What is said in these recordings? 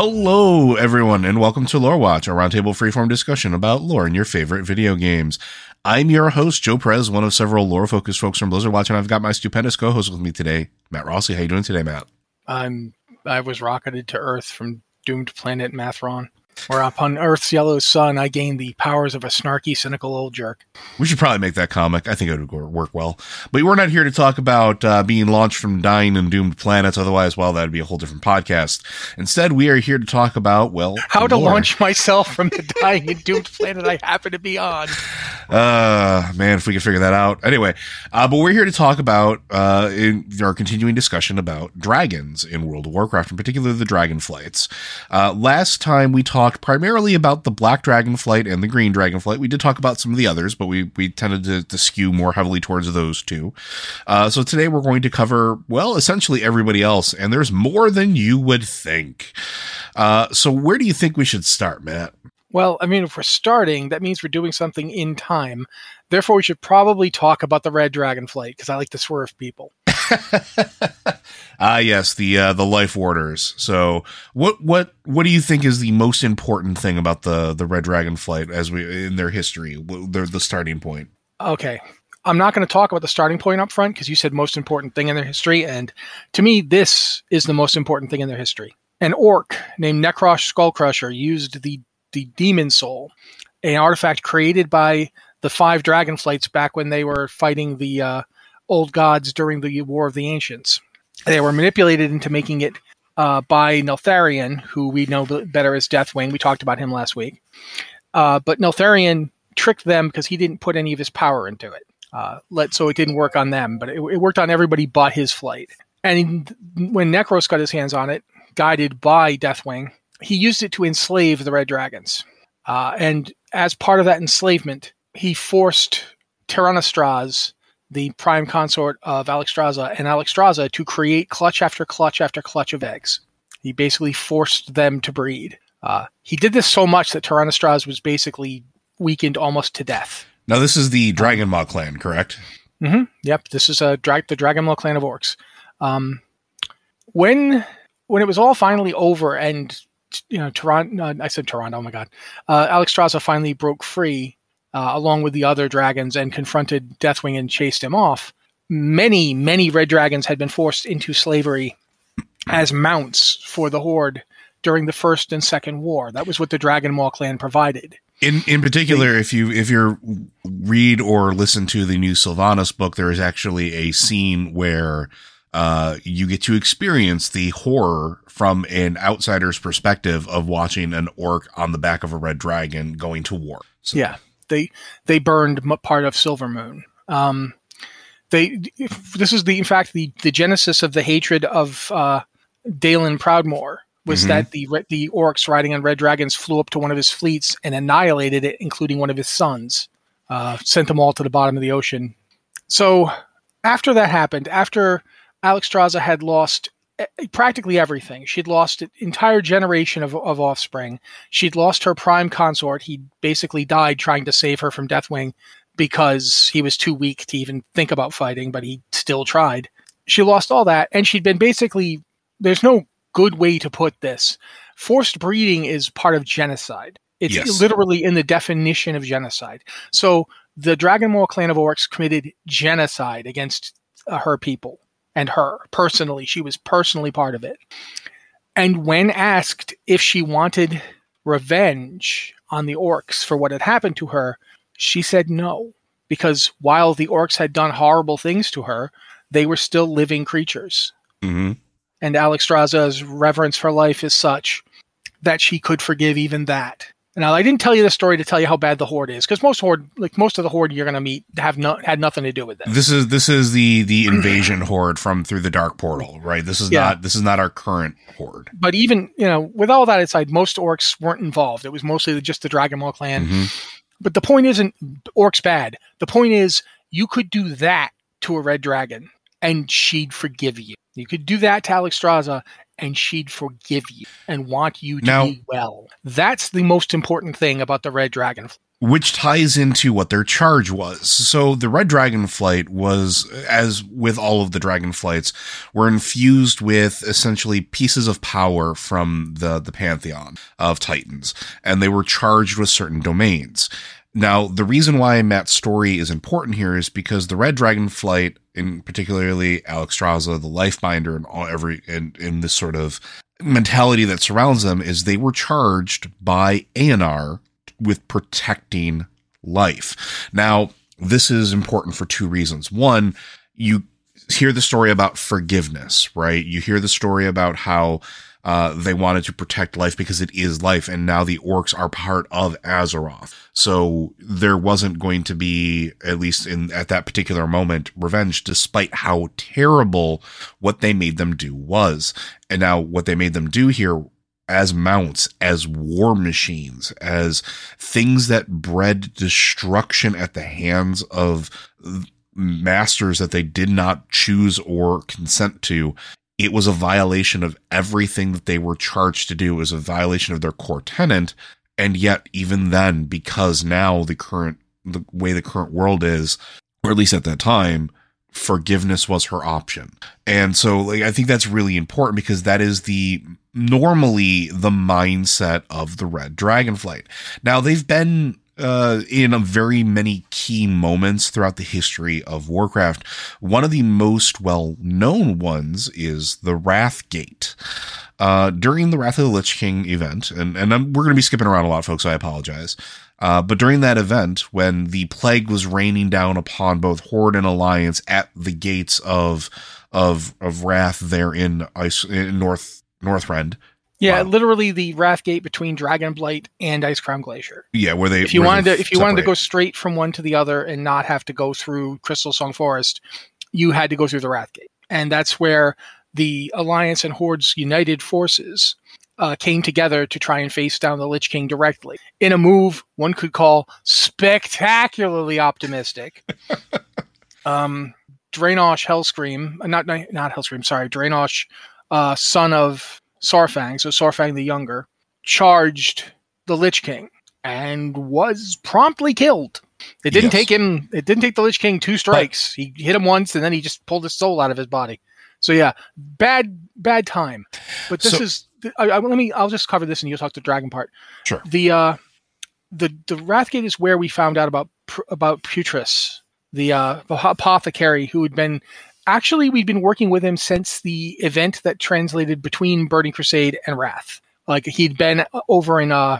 Hello, everyone, and welcome to Lore Watch, a roundtable freeform discussion about lore in your favorite video games. I'm your host, Joe Perez, one of several lore-focused folks from Blizzard Watch, and I've got my stupendous co-host with me today, Matt Rossi. How you doing today, Matt? I'm I was rocketed to Earth from doomed planet Mathron, where upon Earth's yellow sun I gained the powers of a snarky, cynical old jerk. We should probably make that comic. I think it would work well. But we're not here to talk about uh, being launched from dying and doomed planets. Otherwise, well, that'd be a whole different podcast. Instead, we are here to talk about, well, How to lore. launch myself from the dying and doomed planet I happen to be on. Uh, man, if we could figure that out. Anyway, uh, but we're here to talk about uh, in our continuing discussion about dragons in World of Warcraft, in particular the dragon flights. Uh, last time we talked primarily about the black dragon flight and the green dragon flight. We did talk about some of the others, but we we tended to, to skew more heavily towards those two. Uh, so today we're going to cover well, essentially everybody else, and there's more than you would think. Uh, so where do you think we should start, Matt? Well, I mean, if we're starting, that means we're doing something in time. Therefore, we should probably talk about the red dragon flight because I like to swerve people. Ah, yes, the uh, the life warders. So, what what what do you think is the most important thing about the the red dragon flight as we in their history? They're the starting point. Okay. I'm not going to talk about the starting point up front because you said most important thing in their history. And to me, this is the most important thing in their history. An orc named Nekros Skullcrusher used the, the Demon Soul, an artifact created by the five dragon flights back when they were fighting the uh, old gods during the War of the Ancients. They were manipulated into making it uh, by Neltharion, who we know better as Deathwing. We talked about him last week. Uh, but Neltharion tricked them because he didn't put any of his power into it. Uh, let so it didn't work on them, but it, it worked on everybody but his flight. And when Nekros got his hands on it, guided by Deathwing, he used it to enslave the Red Dragons. Uh, and as part of that enslavement, he forced Tyranastrasz, the prime consort of Alexstrasza, and Alexstrasza to create clutch after clutch after clutch of eggs. He basically forced them to breed. Uh, he did this so much that Tyranastrasz was basically weakened almost to death. Now, this is the Dragonmaw clan, correct? hmm Yep, this is a dra- the Dragonmaw clan of orcs. Um, when when it was all finally over, and you know, Toronto, uh, I said Toronto. Oh my god, uh, Alexstrasza finally broke free uh, along with the other dragons and confronted Deathwing and chased him off. Many many red dragons had been forced into slavery as mounts for the horde during the first and second war. That was what the Dragon Maw clan provided. In in particular, if you if you read or listen to the new Sylvanas book, there is actually a scene where uh, you get to experience the horror from an outsider's perspective of watching an orc on the back of a red dragon going to war. So, Yeah, they they burned m- part of Silver Moon. Um, they this is the in fact the the genesis of the hatred of uh, Daelin Proudmoore was Mhm. that the the orcs riding on red dragons flew up to one of his fleets and annihilated it, including one of his sons. Uh, sent them all to the bottom of the ocean. So after that happened, after Alexstrasza had lost practically everything, she'd lost an entire generation of, of offspring. She'd lost her prime consort. He basically died trying to save her from Deathwing because he was too weak to even think about fighting, but he still tried. She lost all that, and she'd been basically. There's no good way to put this. Forced breeding is part of genocide. It's Yes. literally in the definition of genocide. So the Dragonmaw clan of orcs committed genocide against uh, her people and her personally. She was personally part of it. And when asked if she wanted revenge on the orcs for what had happened to her, she said no. Because while the orcs had done horrible things to her, they were still living creatures. Mm-hmm. And Alexstrasza's reverence for life is such that she could forgive even that. Now, I didn't tell you the story to tell you how bad the horde is, because most horde, like most of the horde you're going to meet, have no, had nothing to do with it. This is this is the the invasion horde from through the dark portal, right? This is Yeah. not this is not our current horde. But even you know, with all that aside, most orcs weren't involved. It was mostly just the Dragonmaw clan. Mhm. But the point isn't orcs bad. The point is you could do that to a red dragon, and she'd forgive you. You could do that to Alexstrasza, and she'd forgive you and want you to Now- be well. That's the most important thing about the red dragon. which ties into what their charge was. So the Red Dragon Flight was, as with all of the Dragon Flights, were infused with essentially pieces of power from the the pantheon of Titans, and they were charged with certain domains. Now, the reason why Matt's story is important here is because the Red Dragon Flight, in particularly Alexstrasza, the Lifebinder, and all every in, in this sort of mentality that surrounds them, is they were charged by Eonar with protecting life. Now, this is important for two reasons. One, you hear the story about forgiveness, right? You hear the story about how uh, they wanted to protect life because it is life, and now the orcs are part of Azeroth. So there wasn't going to be, at least in at that particular moment, revenge, despite how terrible what they made them do was. And now what they made them do here as mounts, as war machines, as things that bred destruction at the hands of masters that they did not choose or consent to. It was a violation of everything that they were charged to do. It was a violation of their core tenant. And yet, even then, because now the current, the way the current world is, or at least at that time, forgiveness was her option. And so like I think that's really important because that is the normally the mindset of the Red Dragonflight. Now they've been uh, in a very many key moments throughout the history of Warcraft. One of the most well known ones is the Wrath Gate. Uh, during the Wrath of the Lich King event, and, and I'm, we're going to be skipping around a lot, folks, so I apologize. Uh, but during that event, when the plague was raining down upon both Horde and Alliance at the gates of of of Wrath there in Ice in North Northrend, Yeah, Wow. literally the Wrath Gate between Dragonblight and Icecrown Glacier. yeah, where they If you wanted to, if you wanted to go straight from one to the other and not have to go through Crystalsong Forest, you had to go through the Wrath Gate, and that's where the Alliance and Horde's united forces uh, came together to try and face down the Lich King directly in a move one could call spectacularly optimistic. um, Dranosh Hellscream, uh, not not Hellscream, sorry, Dranosh, uh, son of Saurfang, so Saurfang the Younger, charged the Lich King and was promptly killed. It didn't Yes. take him. It didn't take the Lich King two strikes. he hit him once, and then he just pulled his soul out of his body. So yeah, bad bad time. But this So- is. I, I, let me. I'll just cover this, and you'll talk to the dragon part. Sure. The uh, the the Wrathgate is where we found out about about Putress, the uh, apothecary who had been. Actually, we'd been working with him since the event that translated between Burning Crusade and Wrath. Like he'd been over in uh,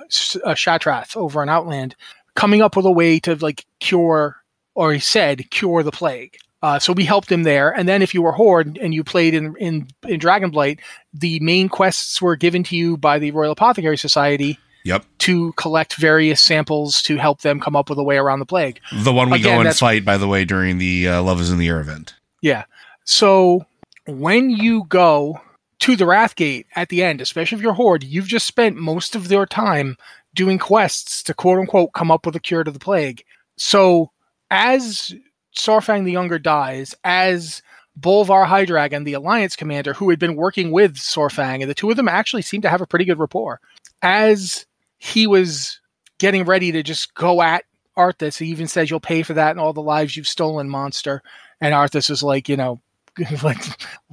uh Shattrath, over in Outland, coming up with a way to like cure, or he said cure the plague. Uh, so we helped him there, and then if you were Horde and you played in in in Dragonblight, the main quests were given to you by the Royal Apothecary Society Yep, to collect various samples to help them come up with a way around the plague. the one we Again, go and fight, by the way, during the uh, Love is in the Air event. Yeah. So when you go to the Wrathgate at the end, especially if you're Horde, you've just spent most of your time doing quests to quote unquote come up with a cure to the plague. So as Saurfang the Younger dies, as Bolvar High Dragon, the Alliance commander, who had been working with Saurfang, and the two of them actually seem to have a pretty good rapport. As he was getting ready to just go at Arthas, he even says, You'll pay for that and all the lives you've stolen, monster. And Arthas is like, you know, like,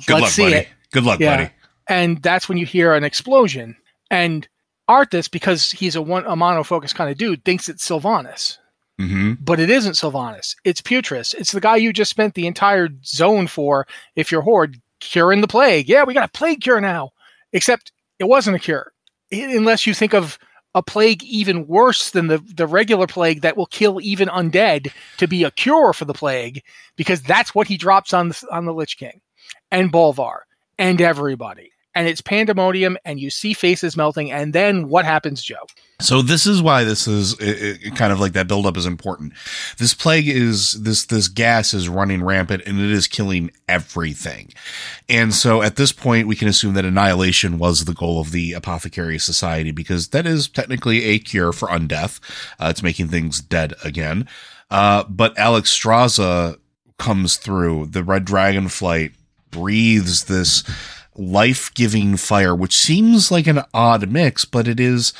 Good let's luck, see buddy. it. Good luck, Yeah. buddy. And that's when you hear an explosion. And Arthas, because he's a one a monofocus kind of dude, thinks it's Sylvanas. hmm But it isn't Sylvanas. It's Putress. It's the guy you just spent the entire zone for, if you're Horde, curing the plague. Yeah, we got a plague cure now. Except it wasn't a cure. Unless you think of a plague even worse than the, the regular plague that will kill even undead to be a cure for the plague, because that's what he drops on the, on the Lich King and Bolvar and everybody. And it's pandemonium, and you see faces melting, and then what happens, Joe? So this is why this is it, it kind of like that buildup is important. This plague is this this gas is running rampant and it is killing everything. And so at this point, we can assume that annihilation was the goal of the Apothecary Society because that is technically a cure for undeath. Uh, it's making things dead again. Uh, but Alexstrasza comes through. The Red Dragon Flight breathes this life giving fire, which seems like an odd mix, but it is.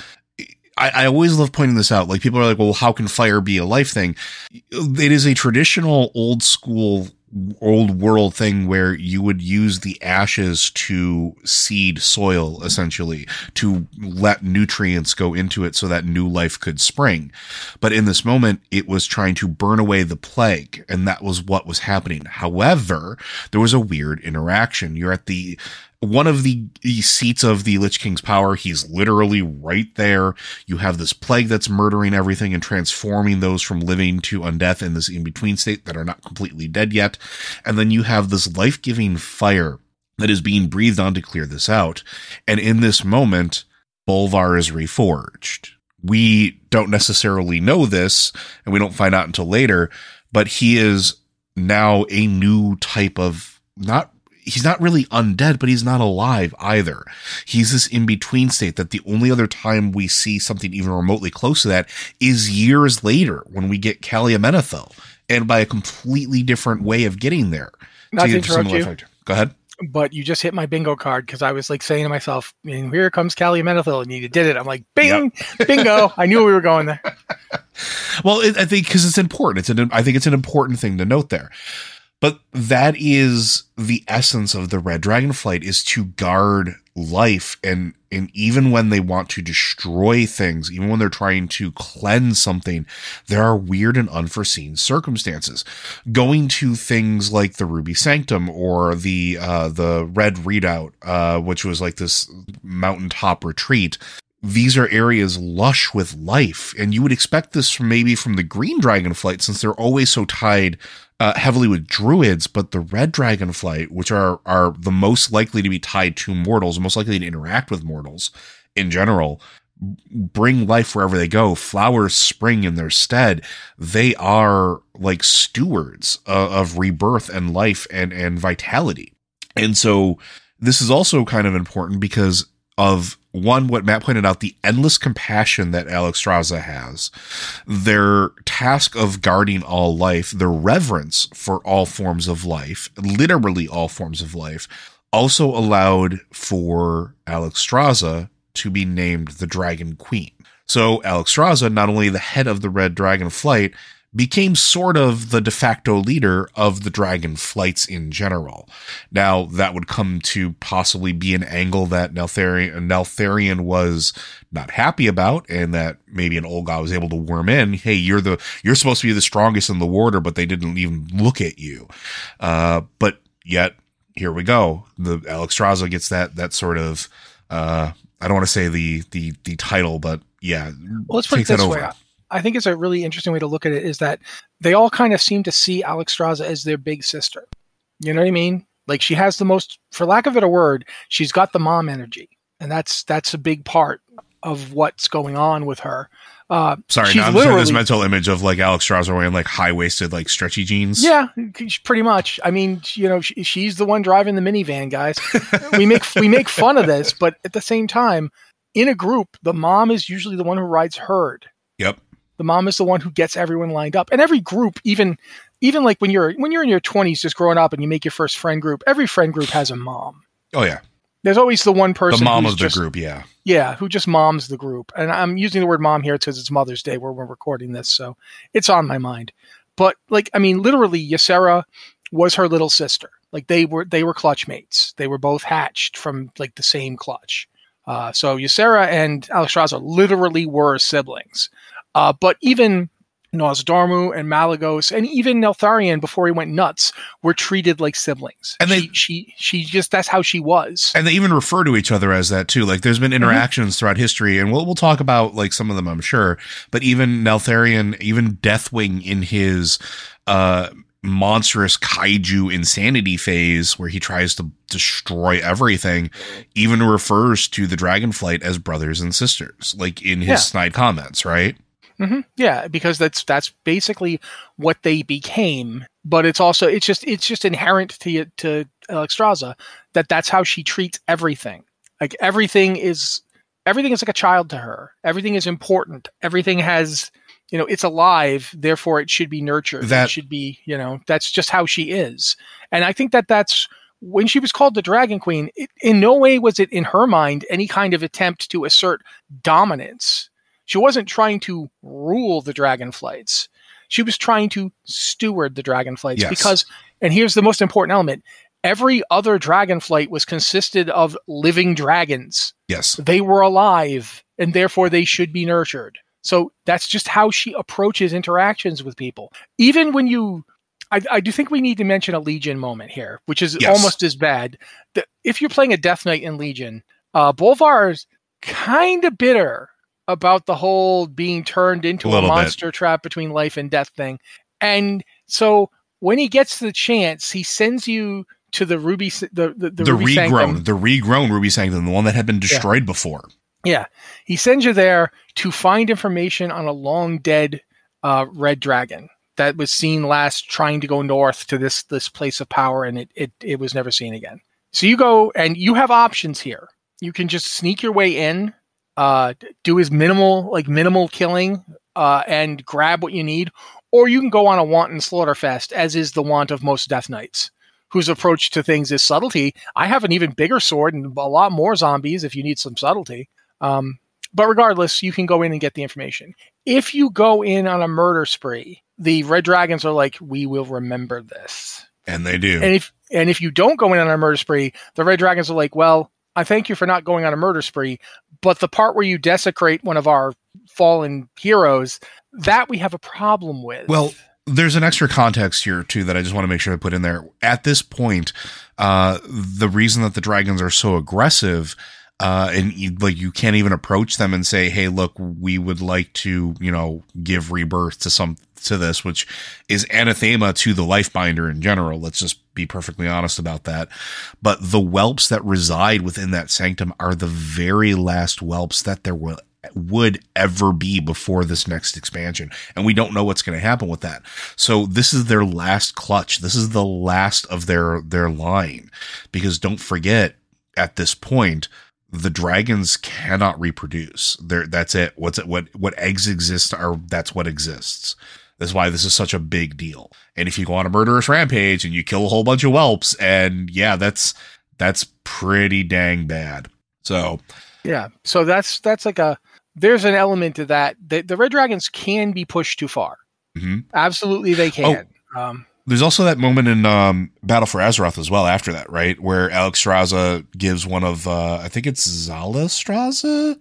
I, I always love pointing this out. Like people are like, well, how can fire be a life thing? It is a traditional old school old world thing where you would use the ashes to seed soil essentially to let nutrients go into it so that new life could spring. But in this moment it was trying to burn away the plague and that was what was happening. However there was a weird interaction. You're at the one of the seats of the Lich King's power. He's literally right there. You have this plague that's murdering everything and transforming those from living to undeath in this in between state that are not completely dead yet. And then you have this life giving fire that is being breathed on to clear this out. And in this moment, Bolvar is reforged. We don't necessarily know this and we don't find out until later, but he is now a new type of not he's not really undead, but he's not alive either. He's this in between state that the only other time we see something even remotely close to that is years later when we get Calia Menethil and by a completely different way of getting there. Not to get interrupt you. Go ahead. but you just hit my bingo card because I was like saying to myself, and here comes Calia Menethil, and you did it. I'm like, bing, bingo. I knew we were going there. Well, it, I think because it's important. It's an I think it's an important thing to note there. But that is the essence of the Red Dragon Flight is to guard life and and even when they want to destroy things, even when they're trying to cleanse something, there are weird and unforeseen circumstances. Going to things like the Ruby Sanctum or the uh, the Red Readout, uh, which was like this mountaintop retreat, these are areas lush with life and you would expect this from maybe from the green dragonflight since they're always so tied uh, heavily with druids but the red dragonflight which are are the most likely to be tied to mortals most likely to interact with mortals in general bring life wherever they go. Flowers spring in their stead. They are like stewards of, of rebirth and life and and vitality. And so this is also kind of important because of one, what Matt pointed out, the endless compassion that Alexstrasza has, their task of guarding all life, their reverence for all forms of life, literally all forms of life, also allowed for Alexstrasza to be named the Dragon Queen. So Alexstrasza, not only the head of the Red Dragon Flight, became sort of the de facto leader of the dragon flights in general. Now, that would come to possibly be an angle that Neltharion, Neltharion was not happy about, and that maybe an old guy was able to worm in. Hey, you're the you're supposed to be the strongest in the order, but they didn't even look at you. Uh, but yet, here we go. The Alexstrasza gets that that sort of uh, I don't want to say the the the title, but yeah, Well, let's put it this way. I think it's a really interesting way to look at it is that they all kind of seem to see Alexstrasza as their big sister. You know what I mean? Like she has the most, for lack of a better word, she's got the mom energy, and that's that's a big part of what's going on with her. Uh, Sorry, she's now I'm just this mental image of like Alexstrasza wearing like high waisted, like stretchy jeans. Yeah, pretty much. I mean, you know, she, she's the one driving the minivan, guys. we make we make fun of this, but at the same time, in a group, the mom is usually the one who rides herd. The mom is the one who gets everyone lined up. And every group, even even like when you're when you're in your 20s just growing up and you make your first friend group, every friend group has a mom. Oh yeah. There's always the one person The mom of the just- group. Yeah. Yeah, who just moms the group. And I'm using the word mom here because it's Mother's Day where we're recording this, so it's on my mind. But like, I mean, literally, Ysera was her little sister. Like they were they were clutch mates. They were both hatched from like the same clutch. Uh, so Ysera and Alexstrasza literally were siblings. Uh, but even Nozdormu and Malygos and even Neltharion before he went nuts were treated like siblings. And they- she, she she just that's how she was. And they even refer to each other as that too. Like there's been interactions throughout history, and we'll we'll talk about like some of them, I'm sure. But even Neltharion, even Deathwing in his uh monstrous kaiju insanity phase where he tries to destroy everything, even refers to the Dragonflight as brothers and sisters, like in his Yeah. snide comments, right? Hmm Yeah, because that's that's basically what they became. But it's also it's just it's just inherent to to Alexstrasza that that's how she treats everything. Like everything is everything is like a child to her. Everything is important. Everything has you know it's alive. Therefore, it should be nurtured. That- it should be you know that's just how she is. And I think that that's when she was called the Dragon Queen. It, in no way was it in her mind any kind of attempt to assert dominance. She wasn't trying to rule the dragonflights. She was trying to steward the dragonflights Yes. because, and here's the most important element every other dragonflight was consisted of living dragons. Yes. They were alive and therefore they should be nurtured. So that's just how she approaches interactions with people. Even when you, I, I do think we need to mention a Legion moment here, which is Yes. almost as bad. The, if you're playing a Death Knight in Legion, uh, Bolvar is kind of bitter about the whole being turned into A a, little bit. monster trap between life and death thing. And so when he gets the chance, he sends you to the Ruby, the the, the, The, Ruby regrown, Sanctum. the regrown Ruby Sanctum, the one that had been destroyed before. Yeah, he sends you there to find information on a long dead uh, red dragon that was seen last trying to go north to this this place of power, and it it it was never seen again. So you go and you have options here. You can just sneak your way in, uh, do his minimal like minimal killing, uh, and grab what you need, or you can go on a wanton slaughter fest, as is the want of most Death Knights. Whose approach to things is subtlety. I have an even bigger sword and a lot more zombies if you need some subtlety. Um, but regardless, you can go in and get the information. If you go in on a murder spree, the red dragons are like, "We will remember this." And they do. And if and if you don't go in on a murder spree, the red dragons are like, "Well, I thank you for not going on a murder spree, but the part where you desecrate one of our fallen heroes, that we have a problem with." Well, there's an extra context here too that I just want to make sure I put in there. At this point, uh, the reason that the dragons are so aggressive, uh, and you, like you can't even approach them and say, "Hey, look, we would like to, you know, give rebirth to some to this," which is anathema to the Lifebinder in general. Let's just be perfectly honest about that. But the whelps that reside within that sanctum are the very last whelps that there will would ever be before this next expansion. And we don't know what's going to happen with that. So this is their last clutch. This is the last of their, their line. Because don't forget, at this point, the dragons cannot reproduce. There, that's it. What's it? What, what eggs exist are, that's what exists. That's why this is such a big deal. And if you go on a murderous rampage and you kill a whole bunch of whelps, and yeah, that's, that's pretty dang bad. So, Yeah. So that's that's like a there's an element to that. The, the red dragons can be pushed too far. mhm. Absolutely, they can. Um, There's also that moment in um, Battle for Azeroth as well after that, right? Where Alexstrasza gives one of, uh, I think it's Zala Straza?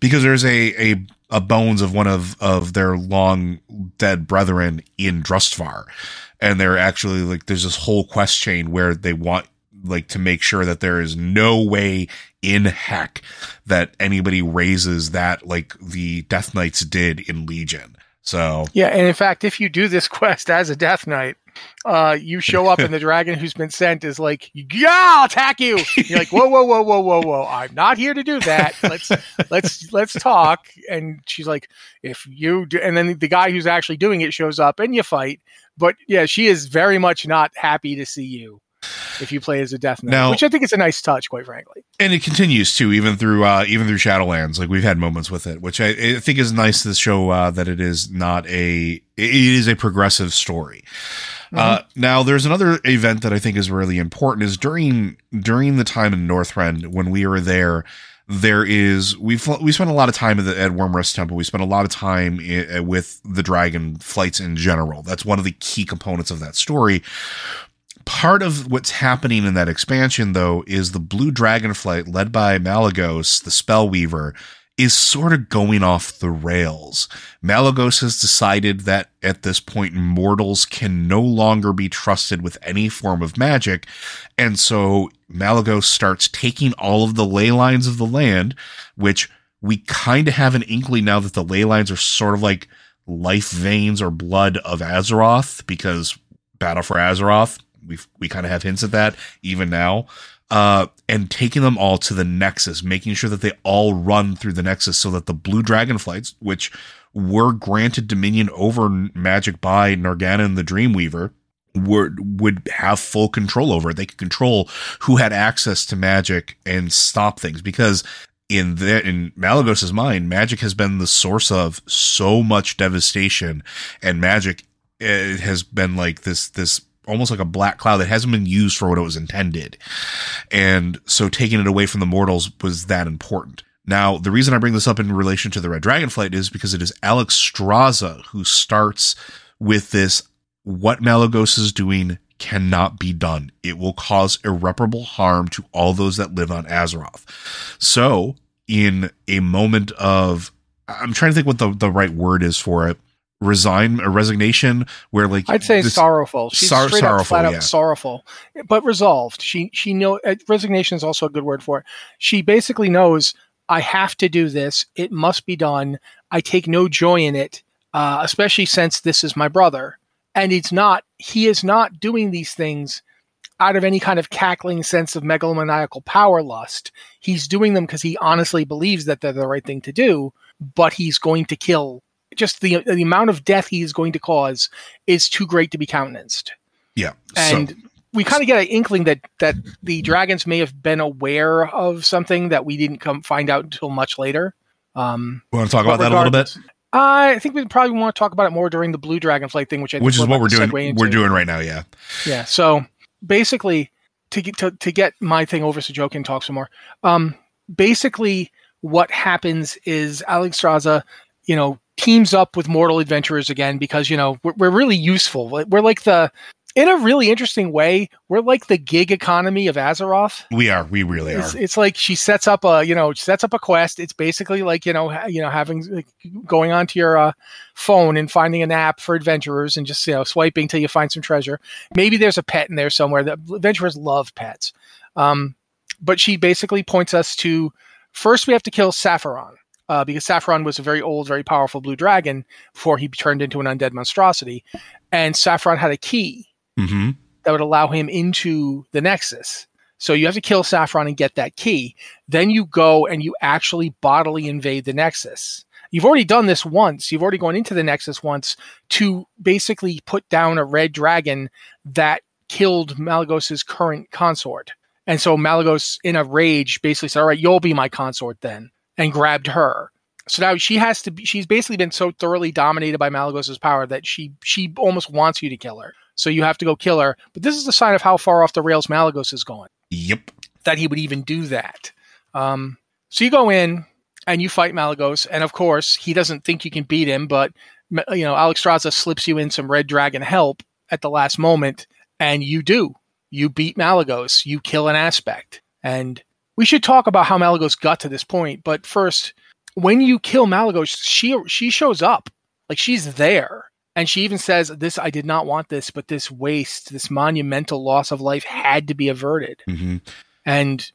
Because there's a, a, a bones of one of, of their long dead brethren in Drustvar. And they're actually like, there's this whole quest chain where they want like to make sure that there is no way in heck that anybody raises that like the Death Knights did in Legion. So yeah, and in fact, if you do this quest as a Death Knight, uh, you show up and the dragon who's been sent is like, "Yeah, I'll attack you." You're like, "Whoa, whoa, whoa, whoa, whoa, whoa! I'm not here to do that. Let's let's let's talk." And she's like, "If you," do, and then the guy who's actually doing it shows up and you fight. But yeah, she is very much not happy to see you if you play as a Death Knight, Now- which I think is a nice touch, quite frankly. and it continues to even through uh even through shadowlands like we've had moments with it which i, I think is nice to this show uh that it is not a it is a progressive story uh now there's another event that i think is really important is during during the time in northrend when we were there there is we we spent a lot of time at, the, at Wyrmrest Temple. We spent a lot of time i- with the dragon flights in general. That's one of the key components of that story part of what's happening in that expansion though is the blue dragon flight led by malygos the spellweaver is sort of going off the rails malygos has decided that at this point mortals can no longer be trusted with any form of magic and so malygos starts taking all of the ley lines of the land which we kind of have an inkling now that the ley lines are sort of like life veins or blood of azeroth because battle for azeroth we we kind of have hints at that even now. Uh, and taking them all to the Nexus, making sure that they all run through the Nexus so that the Blue Dragon flights, which were granted dominion over magic by Norgannon and the Dreamweaver, were would have full control over it. They could control who had access to magic and stop things because in the, in Malygos's mind, magic has been the source of so much devastation, and magic it has been like this this almost like a black cloud that hasn't been used for what it was intended. And so taking it away from the mortals was that important. Now, the reason I bring this up in relation to the Red Dragon flight is because it is Alexstrasza who starts with this what Malygos is doing cannot be done. It will cause irreparable harm to all those that live on Azeroth. So, in a moment of I'm trying to think what the, the right word is for it. Resign a resignation where like I'd say this- sorrowful. She's Sor- straight up, sorrowful, flat out yeah. sorrowful, but resolved. She she know uh, resignation is also a good word for it. She basically knows I have to do this. It must be done. I take no joy in it, uh, especially since this is my brother, and it's not. He is not doing these things out of any kind of cackling sense of megalomaniacal power lust. He's doing them because he honestly believes that they're the right thing to do, but he's going to kill. Just the the amount of death he is going to cause is too great to be countenanced. yeah. And so, we kind of get an inkling that that the dragons may have been aware of something that we didn't come find out until much later. Um, we want to talk about that a little bit, I think we probably want to talk about it more during the blue dragon flight thing, which I think which is what we're doing. We're doing right now. Yeah. Yeah. So basically, to get to, to get my thing over so Joe can talk some more. Um, basically, what happens is Alexstrasza, you know, teams up with Mortal Adventurers again because you know we're, we're really useful. We're like the in a really interesting way. We're like the gig economy of Azeroth. We are. We really It's, are. it's like she sets up a you know sets up a quest. It's basically like you know ha- you know having like, going onto your uh, phone and finding an app for adventurers and just you know swiping till you find some treasure. Maybe there's a pet in there somewhere. The adventurers love pets, um, but she basically points us to first we have to kill Sapphiron. Uh, because Sapphiron was a very old, very powerful blue dragon before he turned into an undead monstrosity, and Sapphiron had a key hmm that would allow him into the Nexus. So you have to kill Sapphiron and get that key. Then you go and you actually bodily invade the Nexus. You've already done this once. You've already gone into the Nexus once to basically put down a red dragon that killed Malygos's current consort. And so Malygos, in a rage, basically said, All right, you'll be my consort then, and grabbed her. So now she has to be, she's basically been so thoroughly dominated by Malygos's power that she she almost wants you to kill her. So you have to go kill her. But this is a sign of how far off the rails Malygos is going Yep. that he would even do that. Um, so you go in and you fight Malygos, and of course he doesn't think you can beat him, but you know Alexstrasza slips you in some Red Dragon help at the last moment, and you do. You beat Malygos. You kill an aspect, and we should talk about how Malygos got to this point. But first, when you kill Malygos, she she shows up, like she's there. And she even says, This, I did not want this, but this waste, this monumental loss of life had to be averted. hmm And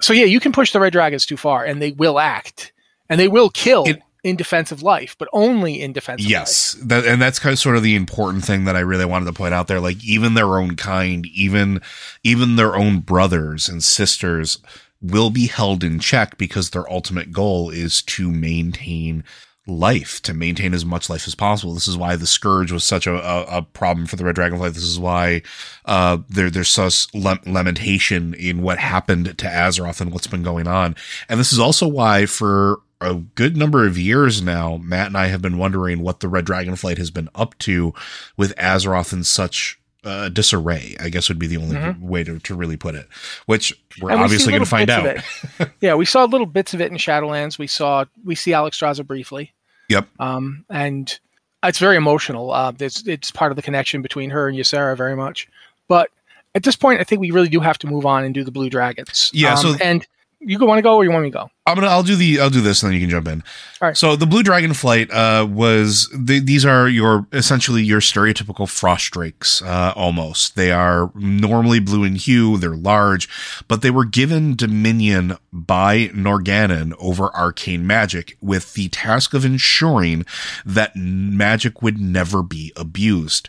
so, yeah, you can push the red dragons too far, and they will act, and they will kill. It- in defense of life, but only in defense. Of life. Yes, that, and that's kind of sort of the important thing that I really wanted to point out there. Like even their own kind, even even their own brothers and sisters will be held in check because their ultimate goal is to maintain life to maintain as much life as possible. This is why the scourge was such a, a, a problem for the red dragonfly. This is why uh, there there's such lamentation in what happened to Azeroth and what's been going on. And this is also why for a good number of years now, Matt and I have been wondering what the red dragonflight has been up to with Azeroth in such uh, disarray, I guess would be the only mm-hmm. way to, to really put it, which we're and obviously we going to find out. yeah, we saw little bits of it in Shadowlands. We saw, we see Alex Alexstrasza briefly. Yep. Um, and it's very emotional. Uh, it's, it's part of the connection between her and Ysera very much. But at this point, I think we really do have to move on and do the Blue Dragons. Yeah. Um, so, and you want to go or you want me to go? I'm gonna. I'll do the. I'll do this, and then you can jump in. All right. So the blue dragon flight uh, was. The, these are your essentially your stereotypical frost drakes. Uh, almost. They are normally blue in hue. They're large, but they were given dominion by Norgannon over arcane magic, with the task of ensuring that magic would never be abused.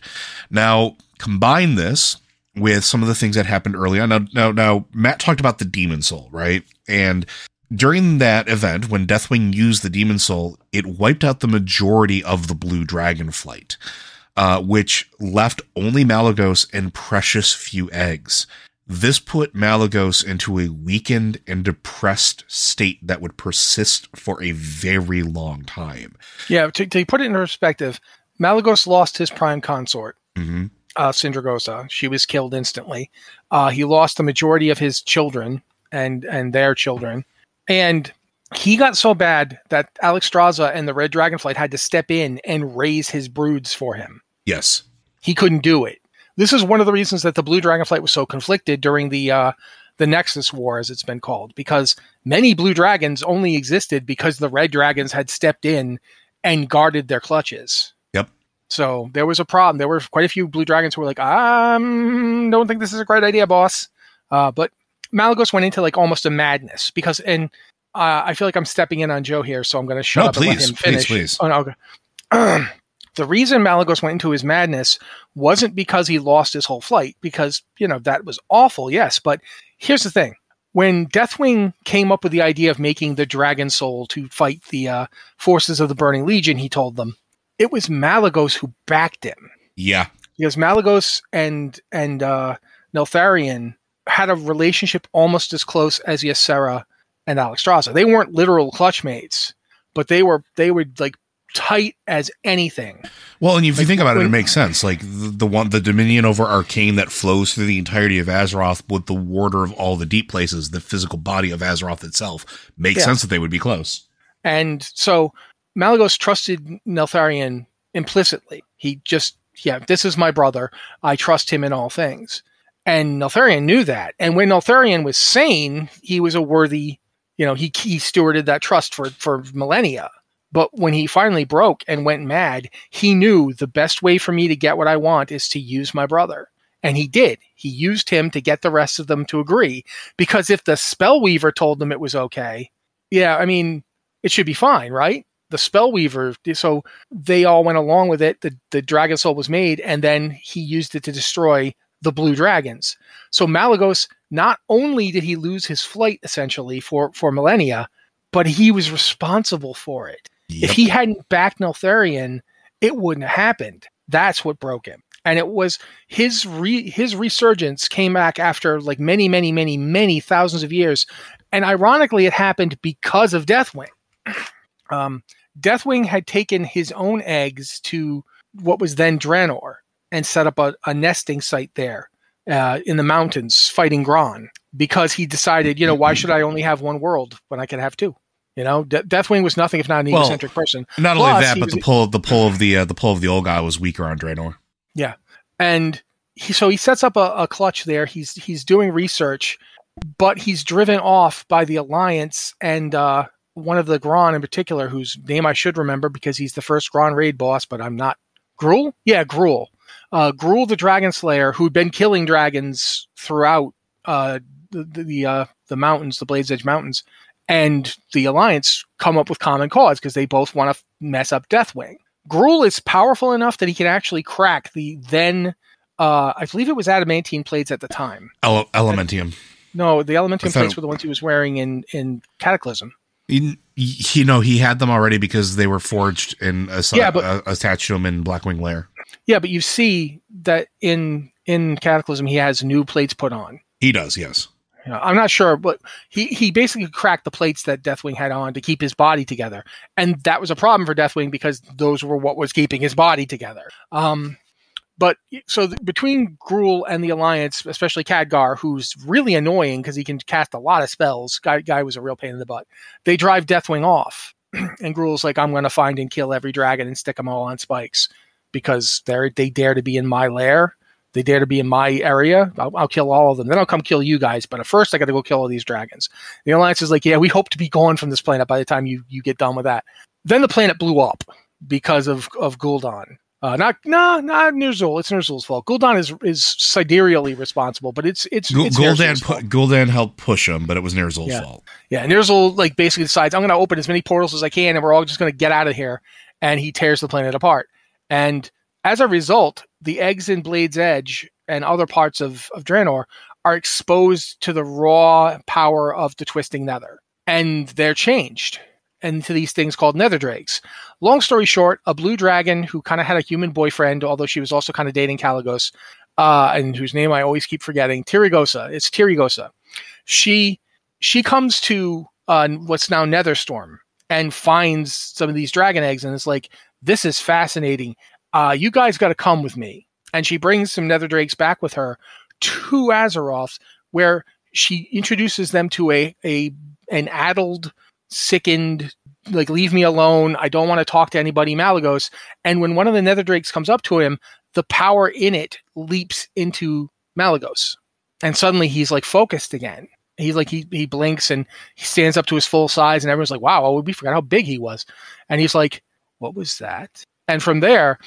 Now combine this with some of the things that happened early on. Now, now, now, Matt talked about the demon soul, right? And during that event, when Deathwing used the demon soul, it wiped out the majority of the blue dragon flight, uh, which left only Malygos and precious few eggs. This put Malygos into a weakened and depressed state that would persist for a very long time. Yeah, to, to put it in perspective, Malygos lost his prime consort. Mm-hmm uh, Sindragosa. She was killed instantly. Uh, he lost the majority of his children and and their children, and he got so bad that Alex Alexstrasza and the Red Dragonflight had to step in and raise his broods for him. Yes, he couldn't do it. This is one of the reasons that the Blue Dragonflight was so conflicted during the uh, the Nexus War, as it's been called, because many Blue Dragons only existed because the Red Dragons had stepped in and guarded their clutches. So there was a problem. There were quite a few blue dragons who were like, "I um, don't think this is a great idea, boss." Uh, but Malygos went into like almost a madness because, and uh, I feel like I'm stepping in on Joe here, so I'm going to shut no, up please, and let him finish. Please, please. Oh, no, okay. the reason Malygos went into his madness wasn't because he lost his whole flight, because you know that was awful, yes. But here's the thing: when Deathwing came up with the idea of making the Dragon Soul to fight the uh, forces of the Burning Legion, he told them it was Malygos who backed him. Yeah. Because Malygos and and uh, Neltharion had a relationship almost as close as Ysera and Alexstrasza. They weren't literal clutch mates, but they were they were like tight as anything. Well, and if like, you think about when, it, it makes sense. Like the, the, one, the dominion over arcane that flows through the entirety of Azeroth with the warder of all the deep places, the physical body of Azeroth itself, makes yeah. sense that they would be close. And so Malygos trusted Neltharion implicitly. He just, yeah, this is my brother. I trust him in all things. And Neltharion knew that. And when Neltharion was sane, he was a worthy, you know, he, he stewarded that trust for, for millennia. But when he finally broke and went mad, he knew the best way for me to get what I want is to use my brother. And he did. He used him to get the rest of them to agree. Because if the Spellweaver told them it was okay, yeah, I mean, it should be fine, right? The Spellweaver. So they all went along with it. The the Dragon Soul was made, and then he used it to destroy the Blue Dragons. So Malygos not only did he lose his flight essentially for for millennia, but he was responsible for it. Yep. If he hadn't backed Neltharion, it wouldn't have happened. That's what broke him. And it was his re, his resurgence came back after like many, many, many, many thousands of years. And ironically, it happened because of Deathwing. Um, Deathwing had taken his own eggs to what was then Draenor and set up a, a nesting site there uh, in the mountains fighting Gronn because he decided, you know, why should I only have one world when I can have two? You know, De- Deathwing was nothing if not an well, egocentric person. Not Plus, only that, but the pull, the pull of the uh, the pull of the old guy was weaker on Draenor. Yeah, and he, so he sets up a, a clutch there. He's he's doing research, but he's driven off by the Alliance and uh, one of the Gronn in particular, whose name I should remember because he's the first Gronn raid boss, but I'm not. Gruul? Yeah, Gruul. Uh, Gruul the Dragon Slayer, who'd been killing dragons throughout uh, the the, uh, the mountains, the Blades Edge Mountains, and the Alliance come up with common cause because they both want to mess up Deathwing. Gruul is powerful enough that he can actually crack the then, uh, I believe it was adamantine plates at the time. Ele- Elementium. No, the elementium plates were the ones he was wearing in in Cataclysm. You, you know, he had them already because they were forged and assi- Yeah, but- uh, attached to him in Blackwing Lair. Yeah, but you see that in in Cataclysm he has new plates put on. He does, yes. You know, I'm not sure, but he, he basically cracked the plates that Deathwing had on to keep his body together, and that was a problem for Deathwing because those were what was keeping his body together. Um, but so th- between Gruul and the Alliance, especially Khadgar, who's really annoying because he can cast a lot of spells. Guy guy was a real pain in the butt. They drive Deathwing off, and Gruul's like, "I'm going to find and kill every dragon and stick them all on spikes because they're they dare to be in my lair." They dare to be in my area. I'll, I'll kill all of them. Then I'll come kill you guys. But at first, I got to go kill all these dragons. The Alliance is like, yeah, we hope to be gone from this planet by the time you, you get done with that. Then the planet blew up because of of Gul'dan. Uh, not no, not Ner'zhul. It's Ner'zhul's fault. Gul'dan is is sidereally responsible, but it's it's, it's Gul'dan, pu- Gul'dan helped push him, but it was Ner'zhul's Yeah. fault. Yeah, Ner'zhul like basically decides I'm going to open as many portals as I can, and we're all just going to get out of here. And he tears the planet apart. And as a result, the eggs in Blade's Edge and other parts of, of Draenor are exposed to the raw power of the twisting nether. And they're changed into these things called nether drakes. Long story short, a blue dragon who kind of had a human boyfriend, although she was also kind of dating Kalecgos, uh, and whose name I always keep forgetting, Tyrygosa. It's Tyrygosa. She she comes to uh, what's now Netherstorm and finds some of these dragon eggs and is like, "This is fascinating. Uh, you guys got to come with me." And she brings some Nether Drakes back with her to Azeroth, where she introduces them to a a an addled, sickened, like leave me alone. I don't want to talk to anybody. Malygos. And when one of the Nether Drakes comes up to him, the power in it leaps into Malygos, and suddenly he's like focused again. He's like he he blinks and he stands up to his full size, and everyone's like, "Wow, oh, we forgot how big he was." And he's like, "What was that?" And from there,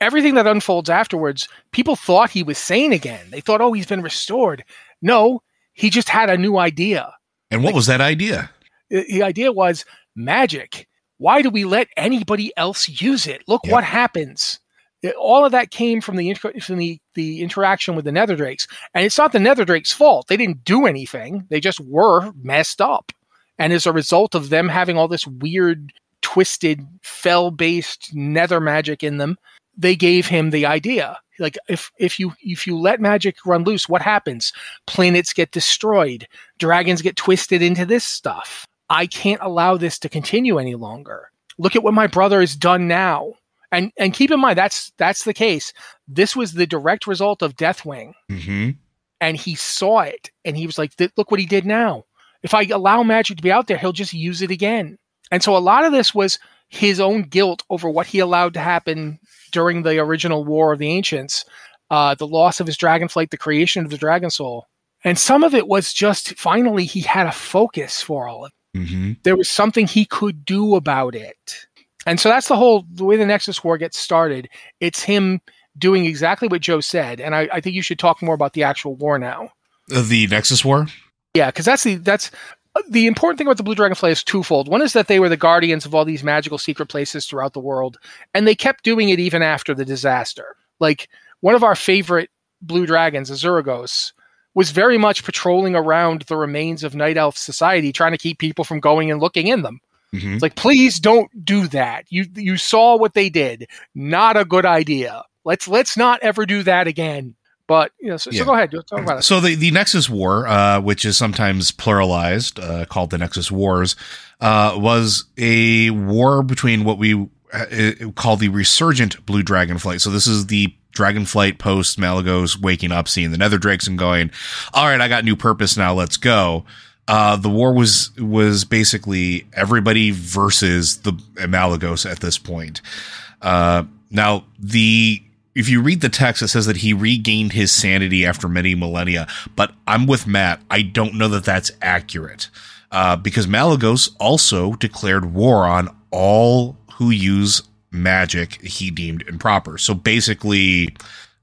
everything that unfolds afterwards, people thought he was sane again. They thought, "Oh, he's been restored." No, he just had a new idea. And what was that idea? The idea was magic. Why do we let anybody else use it? Look Yep. what happens. It- all of that came from the, from the the interaction with the Nether Drakes, and it's not the Nether Drakes' fault. They didn't do anything. They just were messed up, and as a result of them having all this weird, twisted, fel-based Nether magic in them, they gave him the idea. Like if if you if you let magic run loose, what happens? Planets get destroyed. Dragons get twisted into this stuff. I can't allow this to continue any longer. Look at what my brother has done now. And and keep in mind that's that's the case. This was the direct result of Deathwing, hmm and he saw it, and he was like, "Look what he did now. If I allow magic to be out there, he'll just use it again." And so a lot of this was his own guilt over what he allowed to happen during the original War of the Ancients, uh, the loss of his dragonflight, the creation of the Dragon Soul, and some of it was just finally he had a focus for all of it hmm there was something he could do about it. And so that's the whole the way the Nexus War gets started. It's him doing exactly what Joe said. And I, I think you should talk more about the actual war now. Uh, The Nexus War? Yeah, because that's the that's the important thing about the Blue Dragonfly is twofold. One is that they were the guardians of all these magical secret places throughout the world, and they kept doing it even after the disaster. Like one of our favorite blue dragons, Azuregos, was very much patrolling around the remains of Night Elf society, trying to keep people from going and looking in them. hmm It's like, please don't do that. You you saw what they did. Not a good idea. Let's let's not ever do that again. But you know, so, Yeah. so go ahead, talk about it. So the, the Nexus War, uh, which is sometimes pluralized, uh, called the Nexus Wars, uh, was a war between what we uh, call the resurgent blue dragonflight. So this is the dragonflight post Malygos waking up, seeing the nether drakes and going, all right, I got new purpose now. Let's go. Uh, the war was, was basically everybody versus the Malygos at this point. Uh, now the, if you read the text, it says that he regained his sanity after many millennia, but I'm with Matt. I don't know that that's accurate. Uh, because Malygos also declared war on all who use magic he deemed improper. So basically,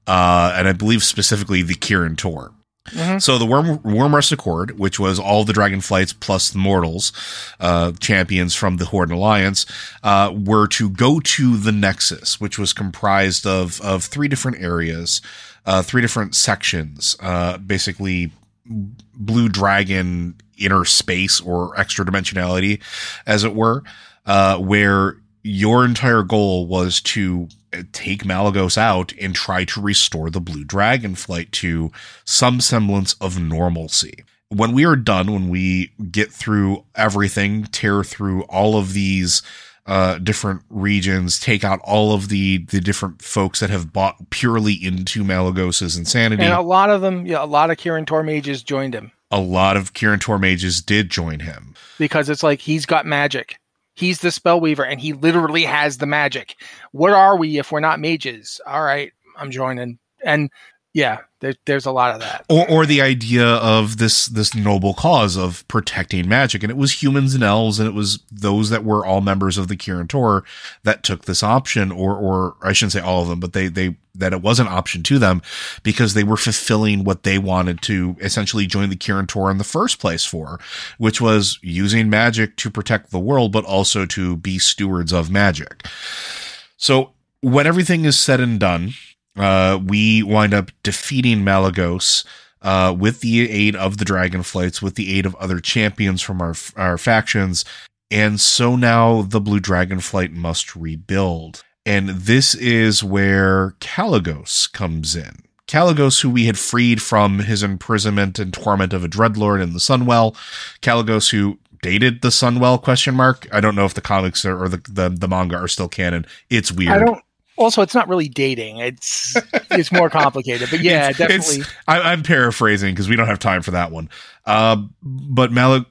uh, and I believe specifically the Kirin Tor. Mhm. So the Worm Worm Accord, which was all the Dragonflights plus the Mortals, uh, champions from the Horde Alliance, uh, were to go to the Nexus, which was comprised of of three different areas, uh, three different sections, uh, basically blue dragon inner space or extra dimensionality, as it were, uh, where your entire goal was to uh, take Malygos out and try to restore the blue dragon flight to some semblance of normalcy. When we are done, when we get through everything, tear through all of these uh, different regions, take out all of the the different folks that have bought purely into Malygos's insanity. And a lot of them, yeah, a lot of Kirin Tor mages joined him a lot of Kirin Tor mages did join him. because it's like he's got magic. He's the spell weaver and he literally has the magic. What are we if we're not mages? All right, I'm joining. And yeah, there, there's a lot of that. Or, or the idea of this this noble cause of protecting magic, and it was humans and elves, and it was those that were all members of the Kirin Tor that took this option, or or I shouldn't say all of them, but they they that it was an option to them because they were fulfilling what they wanted to essentially join the Kirin Tor in the first place for, which was using magic to protect the world, but also to be stewards of magic. So when everything is said and done, uh, we wind up defeating Malygos uh, with the aid of the Dragonflights, with the aid of other champions from our our factions, and so now the Blue Dragonflight must rebuild. And this is where Kalecgos comes in. Kalecgos, who we had freed from his imprisonment and torment of a dreadlord in the Sunwell, Kalecgos, who dated the Sunwell question mark. I don't know if the comics are, or the, the the manga are still canon. It's weird. I don't. Also, it's not really dating. It's it's more complicated. But yeah, It's- definitely. it's- I, I'm paraphrasing because we don't have time for that one. Uh, but Mal- uh,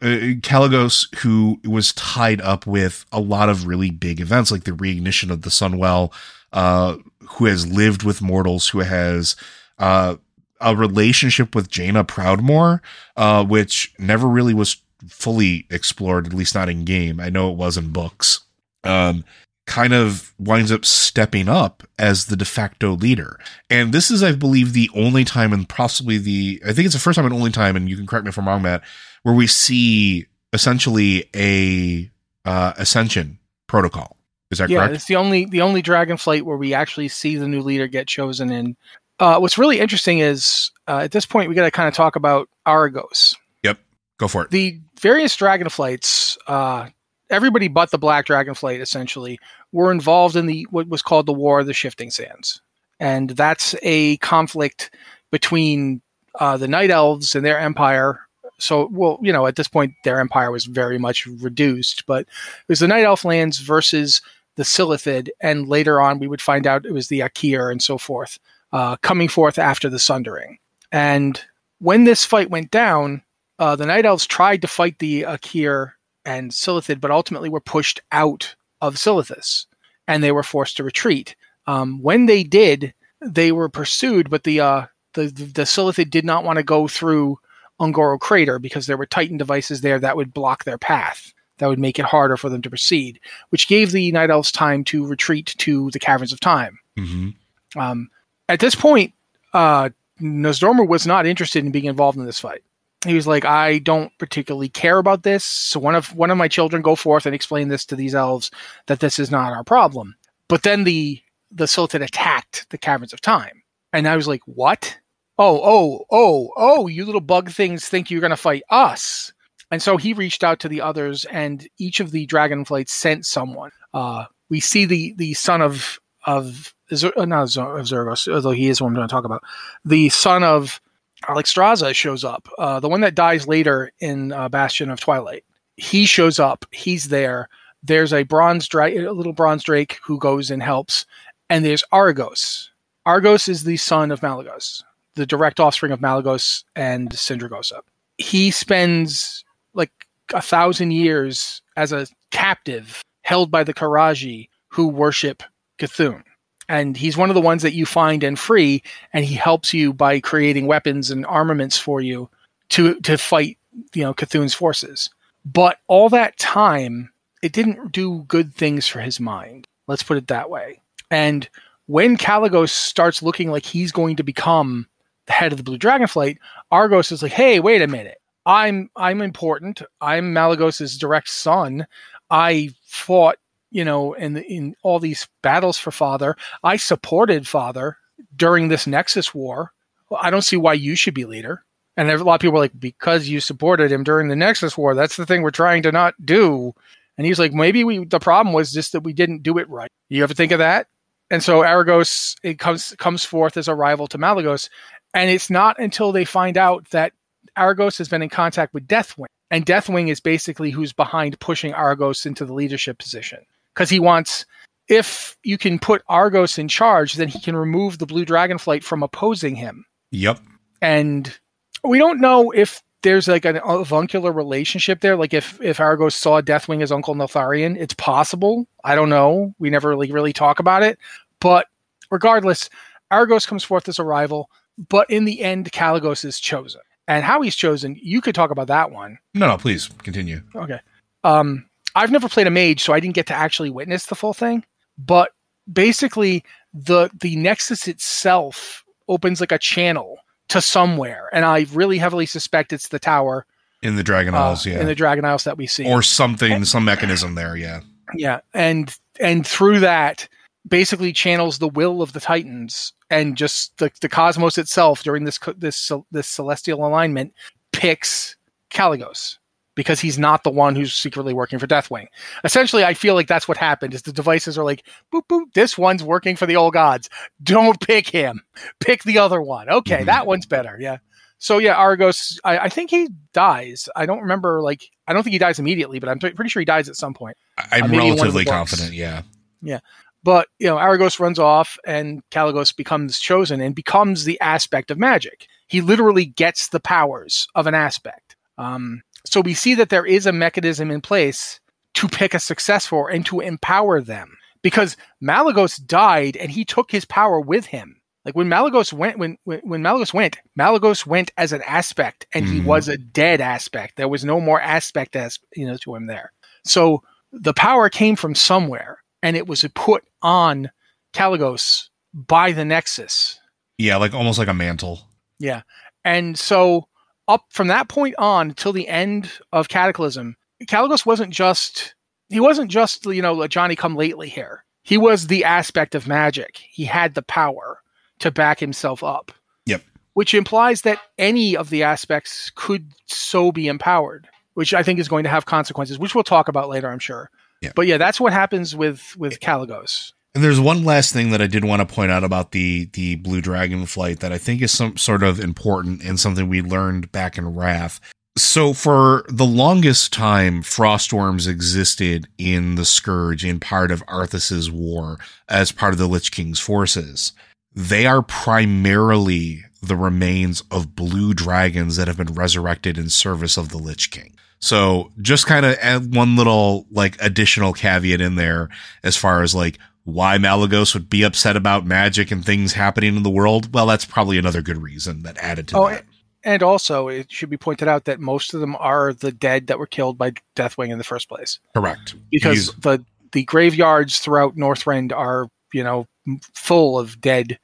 Kalecgos, who was tied up with a lot of really big events like the reignition of the Sunwell, uh, who has lived with mortals, who has uh, a relationship with Jaina Proudmoore, uh, which never really was fully explored, at least not in game. I know it was in books. Um, kind of winds up stepping up as the de facto leader. And this is, I believe, the only time and possibly the, I think it's the first time and only time, and you can correct me if I'm wrong, Matt, where we see essentially a uh, ascension protocol. Is that yeah, correct? it's the only the only Dragonflight where we actually see the new leader get chosen. And uh, what's really interesting is uh, at this point we got to kind of talk about Arygos. Yep. Go for it. The various Dragonflights, uh, everybody but the Black Dragonflight, essentially, were involved in the what was called the War of the Shifting Sands, and that's a conflict between uh, the Night Elves and their empire. So, well, you know, at this point, their empire was very much reduced, but it was the Night Elf lands versus the Silithid, and later on, we would find out it was the Aqir and so forth, uh, coming forth after the Sundering. And when this fight went down, uh, the Night Elves tried to fight the Aqir and Silithid, but ultimately were pushed out of Silithus, and they were forced to retreat. Um, when they did, they were pursued, but the uh, the the Silithid did not want to go through Un'Goro Crater because there were Titan devices there that would block their path. That would make it harder for them to proceed, which gave the Night Elves time to retreat to the Caverns of Time. hmm Um, at this point, uh, Nozdormu was not interested in being involved in this fight. He was like, "I don't particularly care about this. So one of one of my children go forth and explain this to these elves that this is not our problem." But then the the Silithid attacked the Caverns of Time, and I was like, "What? Oh, oh, oh, oh! You little bug things think you're going to fight us?" And so he reached out to the others, and each of the Dragonflights sent someone. Uh, we see the the son of of uh, not of Zergos, although he is what I'm going to talk about. The son of Alexstrasza shows up, uh, the one that dies later in uh, Bastion of Twilight. He shows up. He's there. There's a bronze drake, a little bronze drake who goes and helps, and there's Arygos. Arygos is the son of Malygos, the direct offspring of Malygos and Sindragosa. He spends like a thousand years as a captive held by the Qiraji who worship Cthulhu and he's one of the ones that you find and free and he helps you by creating weapons and armaments for you to to fight you know Cthulhu's forces but all that time it didn't do good things for his mind let's put it that way and when Kalecgos starts looking like he's going to become the head of the Blue Dragon Flight, Arygos is like, "Hey, wait a minute. I'm I'm important. I'm Malygos's direct son. I fought, you know, in in all these battles for Father. I supported Father during this Nexus war. I don't see why you should be leader." And a lot of people were like, "Because you supported him during the Nexus war. That's the thing we're trying to not do." And he's like, "Maybe we the problem was just that we didn't do it right. You ever think of that?" And so Arygos it comes comes forth as a rival to Malygos, and it's not until they find out that Arygos has been in contact with Deathwing, and Deathwing is basically who's behind pushing Arygos into the leadership position because he wants. If you can put Arygos in charge, then he can remove the Blue Dragonflight from opposing him. Yep. And we don't know if there's like an avuncular relationship there. Like if if Arygos saw Deathwing as Uncle Neltharion, it's possible. I don't know. We never really really talk about it. But regardless, Arygos comes forth as a rival. But in the end, Kalecgos is chosen. And how he's chosen, you could talk about that one. No, no, please continue. Okay. Um, I've never played a mage, so I didn't get to actually witness the full thing. But basically, the the Nexus itself opens like a channel to somewhere, and I really heavily suspect it's the tower In the Dragon uh, Isles, yeah. in the Dragon Isles that we see, or something, some mechanism there, yeah. yeah, and and through that, basically channels the will of the Titans, and just the the cosmos itself during this this this celestial alignment picks Kalecgos because he's not the one who's secretly working for Deathwing. Essentially, I feel like that's what happened. Is the devices are like, boop boop, this one's working for the old gods. Don't pick him. Pick the other one. Okay, Mhm. that one's better. Yeah. So yeah, Arygos. I, I think he dies. I don't remember. Like, I don't think he dies immediately, but I'm t- pretty sure he dies at some point. I'm Uh, maybe in one of the relatively confident, yeah. Yeah. But you know, Arygos runs off, and Kalecgos becomes chosen and becomes the aspect of magic. He literally gets the powers of an aspect. Um, so we see that there is a mechanism in place to pick a successor and to empower them. Because Malygos died, and he took his power with him. Like when Malygos went, when when, when Malygos went, Malygos went as an aspect, and he Mhm. was a dead aspect. There was no more aspect as you know to him there. So the power came from somewhere, and it was put on Kalecgos by the Nexus. Yeah, like almost like a mantle. Yeah. And so up from that point on till the end of Cataclysm, Kalecgos wasn't just he wasn't just, you know, a Johnny come lately here. He was the aspect of magic. He had the power to back himself up. Yep. Which implies that any of the aspects could so be empowered, which I think is going to have consequences, which we'll talk about later, I'm sure. Yeah. But yeah, that's what happens with with Kalecgos. And there's one last thing that I did want to point out about the the Blue Dragon flight that I think is some sort of important and something we learned back in Wrath. So for the longest time, frostwyrms existed in the Scourge in part of Arthas's war as part of the Lich King's forces. They are primarily the remains of blue dragons that have been resurrected in service of the Lich King. So just kind of add one little like additional caveat in there as far as like why Malygos would be upset about magic and things happening in the world. Well, that's probably another good reason that added to Oh, that. And also, it should be pointed out that most of them are the dead that were killed by Deathwing in the first place, Correct. because He's- the the graveyards throughout Northrend are you know full of dead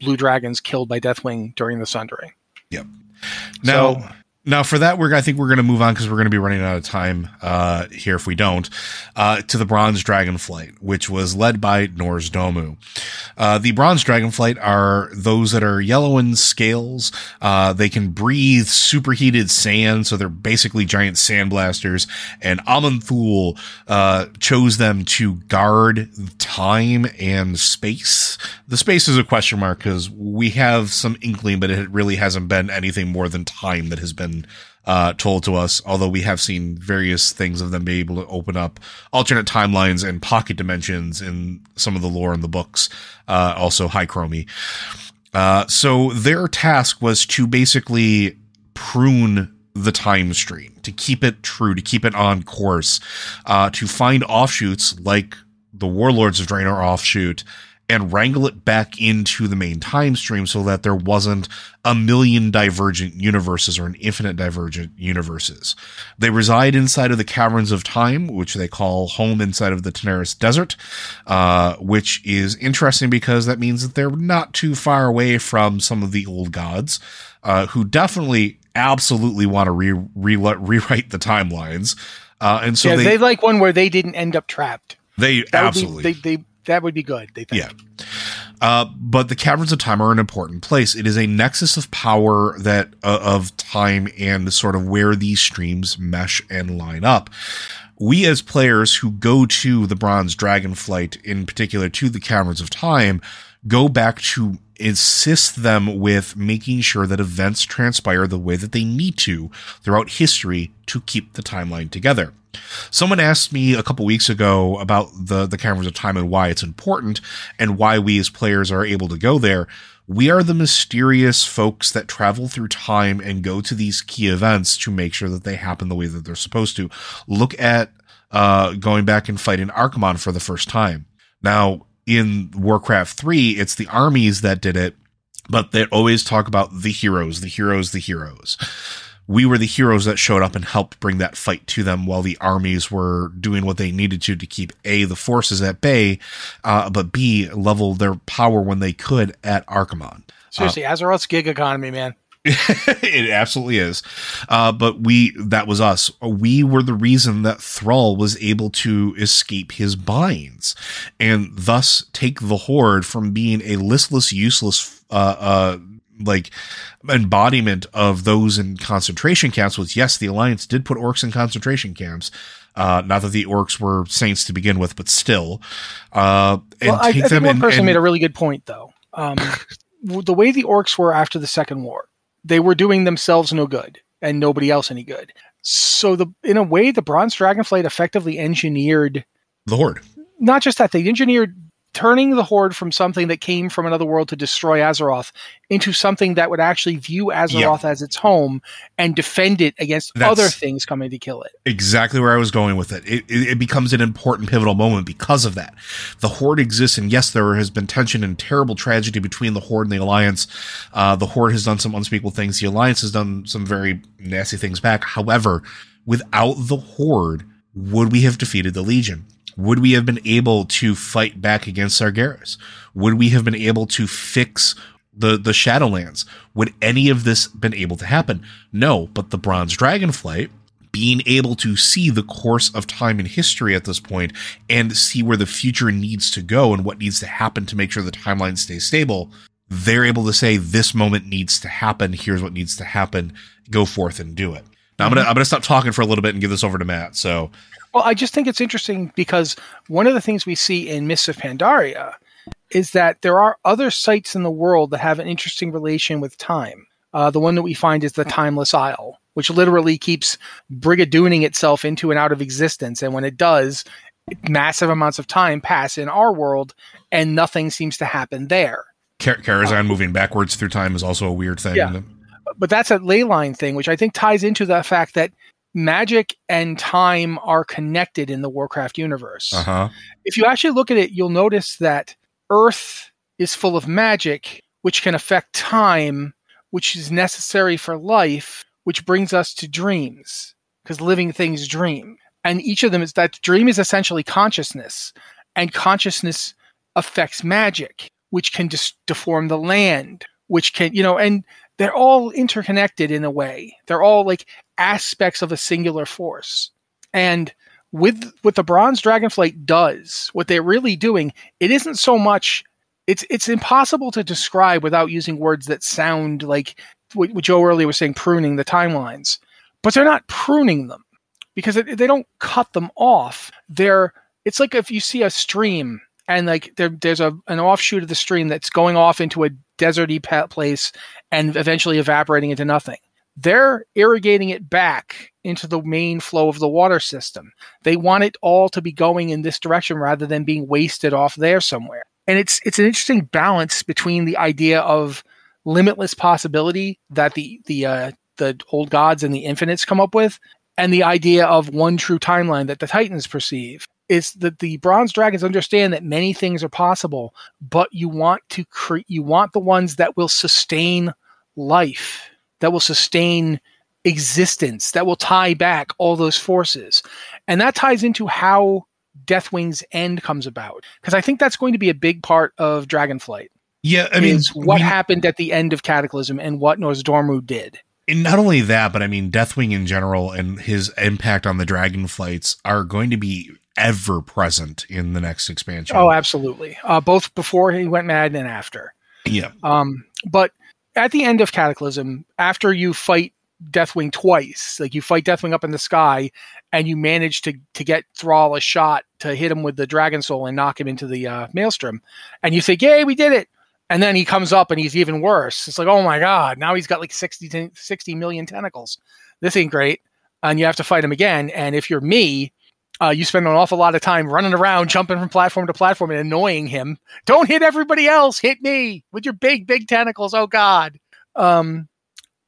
blue dragons killed by Deathwing during the Sundering. Yep. Now, So- now for that, we're I think we're going to move on because we're going to be running out of time uh, here if we don't uh, to the Bronze Dragon Flight, which was led by Norz Domu. Uh, the Bronze Dragon Flight are those that are yellow in scales. Uh, they can breathe superheated sand, so they're basically giant sandblasters. And Aman'Thul uh, chose them to guard time and space. The space is a question mark because we have some inkling, but it really hasn't been anything more than time that has been uh, told to us. Although we have seen various things of them be able to open up alternate timelines and pocket dimensions in some of the lore in the books. Uh, also high chromie. Uh, so their task was to basically prune the time stream to keep it true, to keep it on course, uh, to find offshoots like the Warlords of Draenor offshoot and wrangle it back into the main time stream so that there wasn't a million divergent universes or an infinite divergent universes. They reside inside of the caverns of time, which they call home inside of the Tanaris Desert, uh, which is interesting because that means that they're not too far away from some of the old gods, uh, who definitely absolutely want to re- re- rewrite the timelines. Uh, and so yeah, they, they like one where they didn't end up trapped. they That absolutely be, they, they, that would be good. They think. Yeah. Uh, but the caverns of time are an important place. It is a nexus of power that uh, of time and sort of where these streams mesh and line up. We as players who go to the Bronze Dragonflight, in particular to the caverns of time, go back to assist them with making sure that events transpire the way that they need to throughout history to keep the timeline together. Someone asked me a couple weeks ago about the the caverns of time and why it's important and why we as players are able to go there. We are the mysterious folks that travel through time and go to these key events to make sure that they happen the way that they're supposed to. Look at uh, going back and fighting Archimonde for the first time. Now, in Warcraft 3, it's the armies that did it, but they always talk about the heroes, the heroes, the heroes we were the heroes that showed up and helped bring that fight to them while the armies were doing what they needed to to keep a the forces at bay, uh, but b level their power when they could at Archimonde. Seriously, Azeroth's gig economy, man. it absolutely is. Uh, but we, that was us. We were the reason that Thrall was able to escape his binds and thus take the Horde from being a listless, useless, uh, uh, like embodiment of those in concentration camps was yes, the Alliance did put orcs in concentration camps. Uh, not that the orcs were saints to begin with, but still, uh, and well, I, take I them think one and, person and- made a really good point, though. Um, the way the orcs were after the Second War, they were doing themselves no good and nobody else any good. So, the in a way, the Bronze Dragonflight effectively engineered the Horde. not just that they engineered turning the horde from something that came from another world to destroy Azeroth into something that would actually view Azeroth as its home and defend it against That's- other things coming to kill it. exactly where I was going with it. It, it. it becomes an important pivotal moment because of that. The Horde exists, and yes, there has been tension and terrible tragedy between the Horde and the Alliance. Uh, the Horde has done some unspeakable things. The Alliance has done some very nasty things back. However, without the Horde, would we have defeated the Legion? Would we have been able to fight back against Sargeras? Would we have been able to fix the the Shadowlands? Would any of this been able to happen? No, but the Bronze Dragonflight being able to see the course of time and history at this point and see where the future needs to go and what needs to happen to make sure the timeline stays stable, they're able to say this moment needs to happen. Here's what needs to happen. Go forth and do it. Now I'm gonna I'm gonna stop talking for a little bit and give this over to Matt. So Well, I just think it's interesting because one of the things we see in Mists of Pandaria is that there are other sites in the world that have an interesting relation with time. Uh, the one that we find is the Timeless Isle, which literally keeps brigadooning itself into and out of existence. And when it does, massive amounts of time pass in our world and nothing seems to happen there. Kar- Karazhan moving backwards through time is also a weird thing. Yeah. But that's a ley line thing, which I think ties into the fact that magic and time are connected in the Warcraft universe. Uh huh. if you actually look at it, you'll notice that Earth is full of magic, which can affect time, which is necessary for life, which brings us to dreams, because living things dream. And each of them is that dream is essentially consciousness, and consciousness affects magic, which can dis- deform the land, which can, you know, and they're all interconnected in a way. They're all like aspects of a singular force. And with what the bronze dragonflight does what they're really doing it isn't so much it's it's impossible to describe without using words that sound like what, joe earlier was saying pruning the timelines. But they're not pruning them because it, they don't cut them off. They're it's like if you see a stream and like there, there's a an offshoot of the stream that's going off into a deserty place and eventually evaporating into nothing they're irrigating it back into the main flow of the water system. They want it all to be going in this direction rather than being wasted off there somewhere. And it's it's an interesting balance between the idea of limitless possibility that the the uh, the old gods and the infinites come up with, and the idea of one true timeline that the Titans perceive. is that the bronze dragons understand that many things are possible, but you want to create you want the ones that will sustain life, that will sustain existence, that will tie back all those forces. And that ties into how Deathwing's end comes about. Because I think that's going to be a big part of Dragonflight. Yeah, I mean, what we- happened at the end of Cataclysm and what Nozdormu did. And not only that, but I mean, Deathwing in general and his impact on the Dragonflights are going to be ever present in the next expansion. Oh, absolutely. Uh, both before he went mad and after. yeah. Um, but at the end of Cataclysm, after you fight Deathwing twice, like you fight Deathwing up in the sky, and you manage to to get Thrall a shot to hit him with the Dragon Soul and knock him into the uh, Maelstrom, and you say, "Yay, we did it!" And then he comes up and he's even worse. It's like, oh my god, now he's got like 60, ten- 60 million tentacles. This ain't great. And you have to fight him again. And if you're me, uh, you spend an awful lot of time running around, jumping from platform to platform and annoying him. Don't hit everybody else. Hit me with your big, big tentacles. Oh God. Um,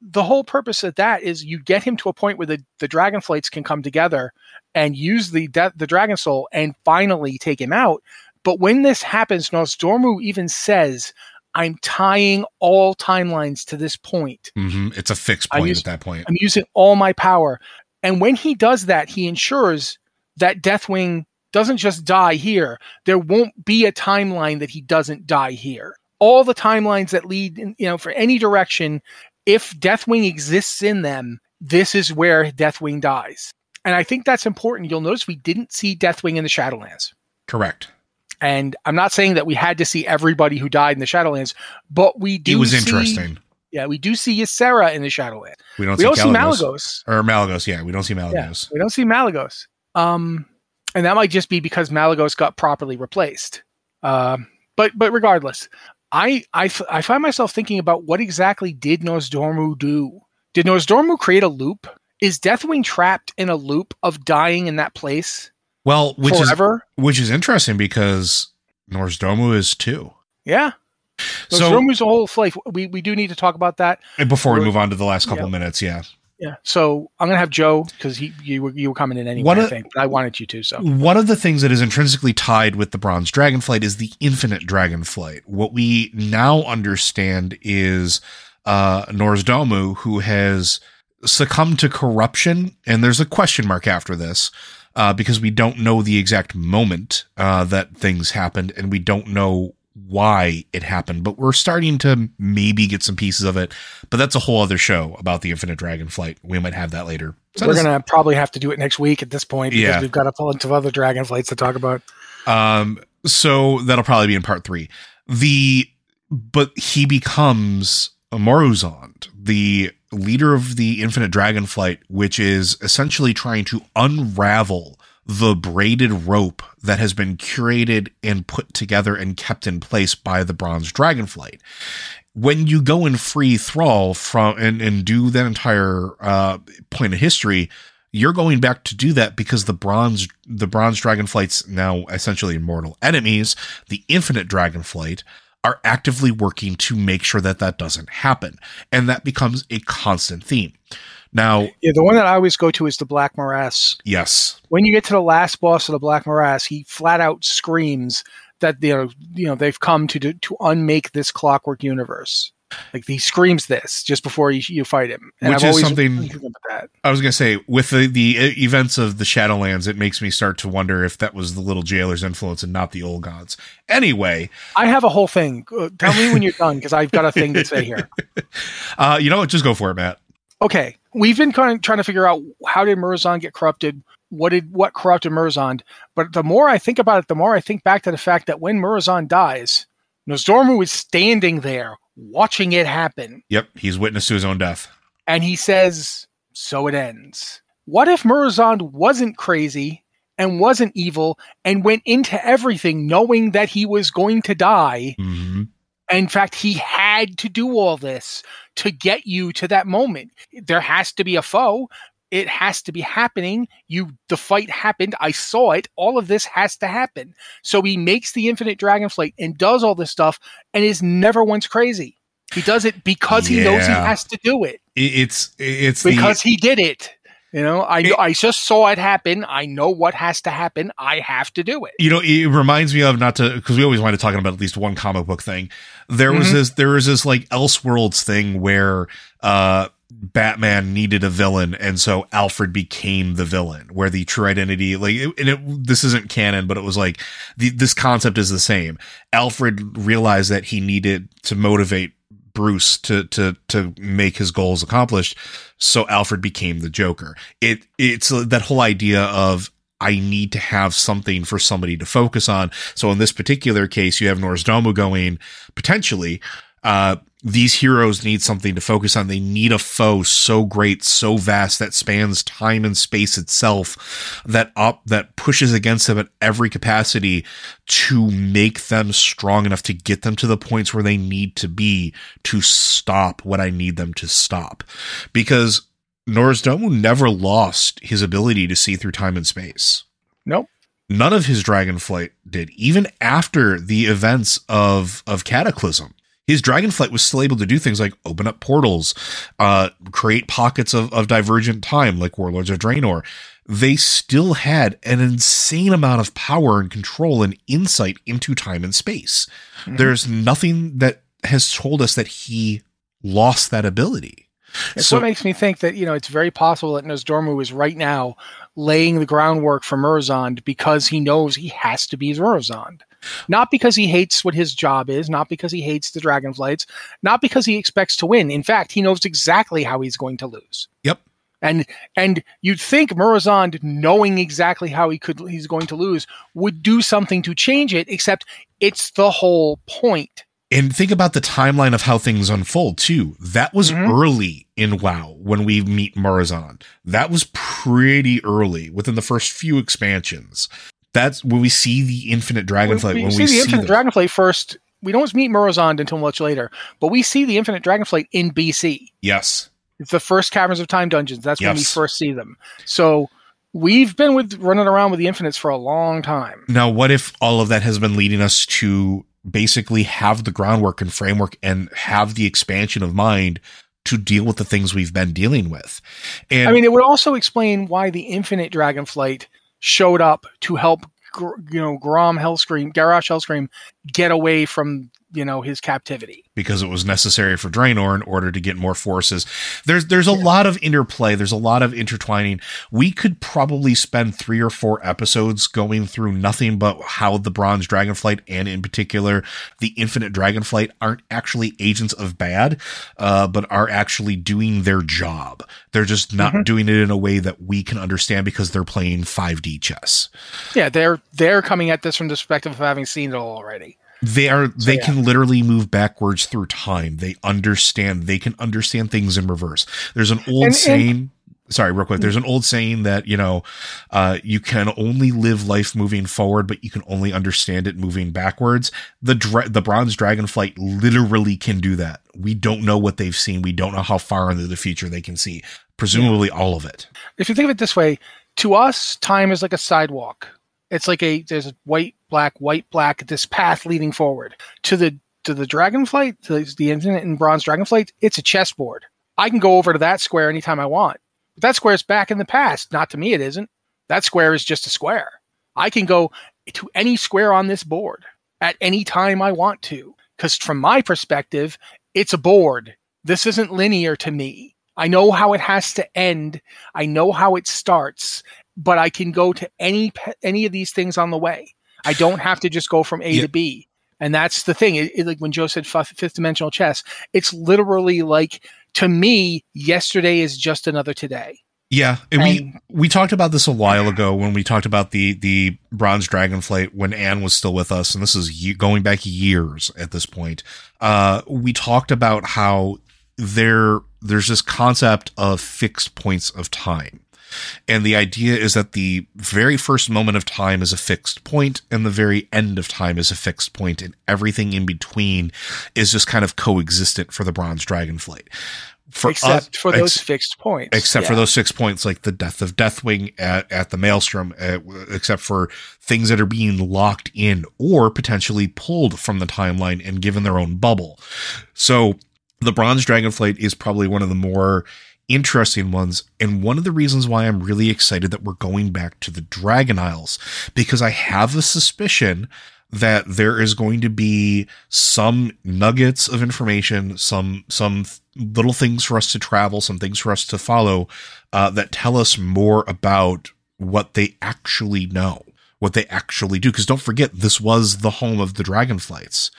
the whole purpose of that is you get him to a point where the, the dragon flights can come together and use the de- the dragon soul and finally take him out. But when this happens, Nozdormu even says, I'm tying all timelines to this point. hmm It's a fixed point at that point. I'm using all my power. And when he does that, he ensures that Deathwing doesn't just die here. There won't be a timeline that he doesn't die here. All the timelines that lead, in, you know, for any direction, if Deathwing exists in them, this is where Deathwing dies. And I think that's important. You'll notice we didn't see Deathwing in the Shadowlands. Correct. And I'm not saying that we had to see everybody who died in the Shadowlands, but we do. It was see- interesting. Yeah, we do see Ysera in the Shadowlands. We don't We see don't see Malygos. Or Malygos, yeah. We don't see Yeah, Malygos. we don't see Malygos. Um, and that might just be because Malygos got properly replaced. Um, but but regardless, I, I f- I find myself thinking about what exactly did Nozdormu do? Did Nozdormu create a loop? Is Deathwing trapped in a loop of dying in that place Well, which forever? is which is interesting because Norsdomu is too. yeah. So Nozdormu's a whole flight. We we do need to talk about that. before we move on to the last couple Yeah. minutes, yeah. Yeah. So I'm gonna have Joe because he you were you were coming in anyway. One I think, but I wanted you to. So One of the things that is intrinsically tied with the Bronze Dragonflight is the Infinite Dragonflight. What we now understand is uh, Norsdomu, who has succumbed to corruption, and there's a question mark after this uh, because we don't know the exact moment uh, that things happened, and we don't know why it happened. But we're starting to maybe get some pieces of it. But that's a whole other show about the Infinite Dragonflight. We might have that later. So we're gonna probably have to do it next week at this point because Yeah. we've got a bunch of other dragon flights to talk about. Um, so that'll probably be in part three. The but he becomes a Murozond, the leader of the Infinite Dragonflight, which is essentially trying to unravel the braided rope that has been curated and put together and kept in place by the Bronze Dragonflight. When you go and free Thrall from and, and do that entire uh, point of history, you're going back to do that because the bronze the bronze dragonflight's now essentially immortal enemies the infinite dragonflight are actively working to make sure that that doesn't happen and that becomes a constant theme now Yeah, the one that I always go to is the Black Morass. yes When you get to the last boss of the Black Morass, he flat out screams that you know, you know they've come to do, to unmake this clockwork universe. Like he screams this just before you, you fight him, and Which I've is something- been thinking about that. i was going to say with the, the events of the shadowlands it makes me start to wonder if that was the little jailer's influence and not the old gods anyway I have a whole thing. Uh, Tell me when you're done because I've got a thing to say here. uh you know what just go for it matt okay, we've been kind of trying to figure out how did Murzon get corrupted? What did what corrupted Murzon? But the more I think about it, the more I think back to the fact that when Murzon dies, Nozdormu is standing there watching it happen, yep he's witness to his own death and he says, "So it ends." What if Murzon wasn't crazy and wasn't evil and went into everything knowing that he was going to die? hmm In fact, he had to do all this to get you to that moment. There has to be a foe. It has to be happening. You, the fight happened. I saw it. All of this has to happen. So he makes the infinite dragonflight and does all this stuff and is never once crazy. He does it because he knows he has to do it It- it's it's because the, he did it. You know, I It- I just saw it happen. I know what has to happen. I have to do it. you know, it reminds me of not to because we always wind up talking about at least one comic book thing. There was Mhm. this, there was this like Elseworlds thing where uh Batman needed a villain, and so Alfred became the villain. Where the true identity, like, it, and it, this isn't canon, but it was like the this concept is the same. Alfred realized that he needed to motivate Bruce to to to make his goals accomplished, so Alfred became the Joker. It it's uh, that whole idea of I need to have something for somebody to focus on. So in this particular case, you have Norris Domu going potentially. Uh, these heroes need something to focus on. They need a foe so great, so vast that spans time and space itself, that up that pushes against them at every capacity to make them strong enough to get them to the points where they need to be to stop what I need them to stop. Because Norisdomu never lost his ability to see through time and space. Nope. None of his dragonflight did, even after the events of of Cataclysm. His dragonflight was still able to do things like open up portals, uh, create pockets of, of divergent time, like Warlords of Draenor. They still had an insane amount of power and control and insight into time and space. Mhm. There's nothing that has told us that he lost that ability. It's So- what makes me think that you know it's very possible that Nozdormu is right now laying the groundwork for Murozond because he knows he has to be Murozond. Not because he hates what his job is, not because he hates the Dragonflights, not because he expects to win. In fact, he knows exactly how he's going to lose. Yep. And and you'd think Murozond, knowing exactly how he could he's going to lose, would do something to change it, except it's the whole point. And think about the timeline of how things unfold too. That was Mhm. early in WoW when we meet Marazon. That was pretty early within the first few expansions. That's when we see the infinite dragonflight. we, when see we the see Infinite them. Dragonflight first. We don't meet Murozond until much later, but we see the Infinite Dragonflight in BC. Yes. It's the first Caverns of Time dungeons. That's when we first see them. So we've been with running around with the Infinites for a long time. Now, what if all of that has been leading us to basically have the groundwork and framework and have the expansion of mind to deal with the things we've been dealing with? And I mean, it would also explain why the Infinite Dragonflight showed up to help, you know, Grom Hellscream, Garrosh Hellscream get away from, you know, his captivity. because it was necessary for Draenor in order to get more forces. There's there's a lot of interplay. There's a lot of intertwining. We could probably spend three or four episodes going through nothing but how the Bronze Dragonflight and in particular the Infinite Dragonflight aren't actually agents of bad, uh, but are actually doing their job. They're just not Mhm. doing it in a way that we can understand because they're playing 5D chess. Yeah, they're they're coming at this from the perspective of having seen it all already. They are they yeah. can literally move backwards through time. They understand they can understand things in reverse. There's an old And- and- saying sorry real quick. There's an old saying that you know uh you can only live life moving forward but you can only understand it moving backwards. The dra- the bronze dragonflight literally can do that. We don't know what they've seen. We don't know how far into the future they can see. Presumably all of it. If you think of it this way, to us, time is like a sidewalk. It's like a there's a white, black, white, black. This path leading forward to the to the dragonflight, to the infinite and bronze dragonflight. It's a chessboard. I can go over to that square anytime I want. But that square is back in the past. Not to me, it isn't. That square is just a square. I can go to any square on this board at any time I want to. Because from my perspective, it's a board. This isn't linear to me. I know how it has to end. I know how it starts, but I can go to any any of these things on the way. I don't have to just go from A Yeah. to B. And that's the thing. It, it- like when Joe said fifth dimensional chess, it's literally like to me, yesterday is just another today. yeah and we we talked about this a while ago when we talked about the the bronze dragonflight when Anne was still with us, and this is going back years at this point. Uh, we talked about how there there's this concept of fixed points of time. And the idea is that the very first moment of time is a fixed point, and the very end of time is a fixed point, and everything in between is just kind of coexistent for the bronze dragonflight. For except us- for those ex- fixed points. except for those six points like the death of deathwing at, at the maelstrom uh, except for things that are being locked in or potentially pulled from the timeline and given their own bubble so the bronze dragonflight is probably one of the more interesting ones. And one of the reasons why I'm really excited that we're going back to the Dragon Isles, because I have a suspicion that there is going to be some nuggets of information, some some little things for us to travel, some things for us to follow uh, that tell us more about what they actually know, what they actually do. Because don't forget, this was the home of the dragonflights,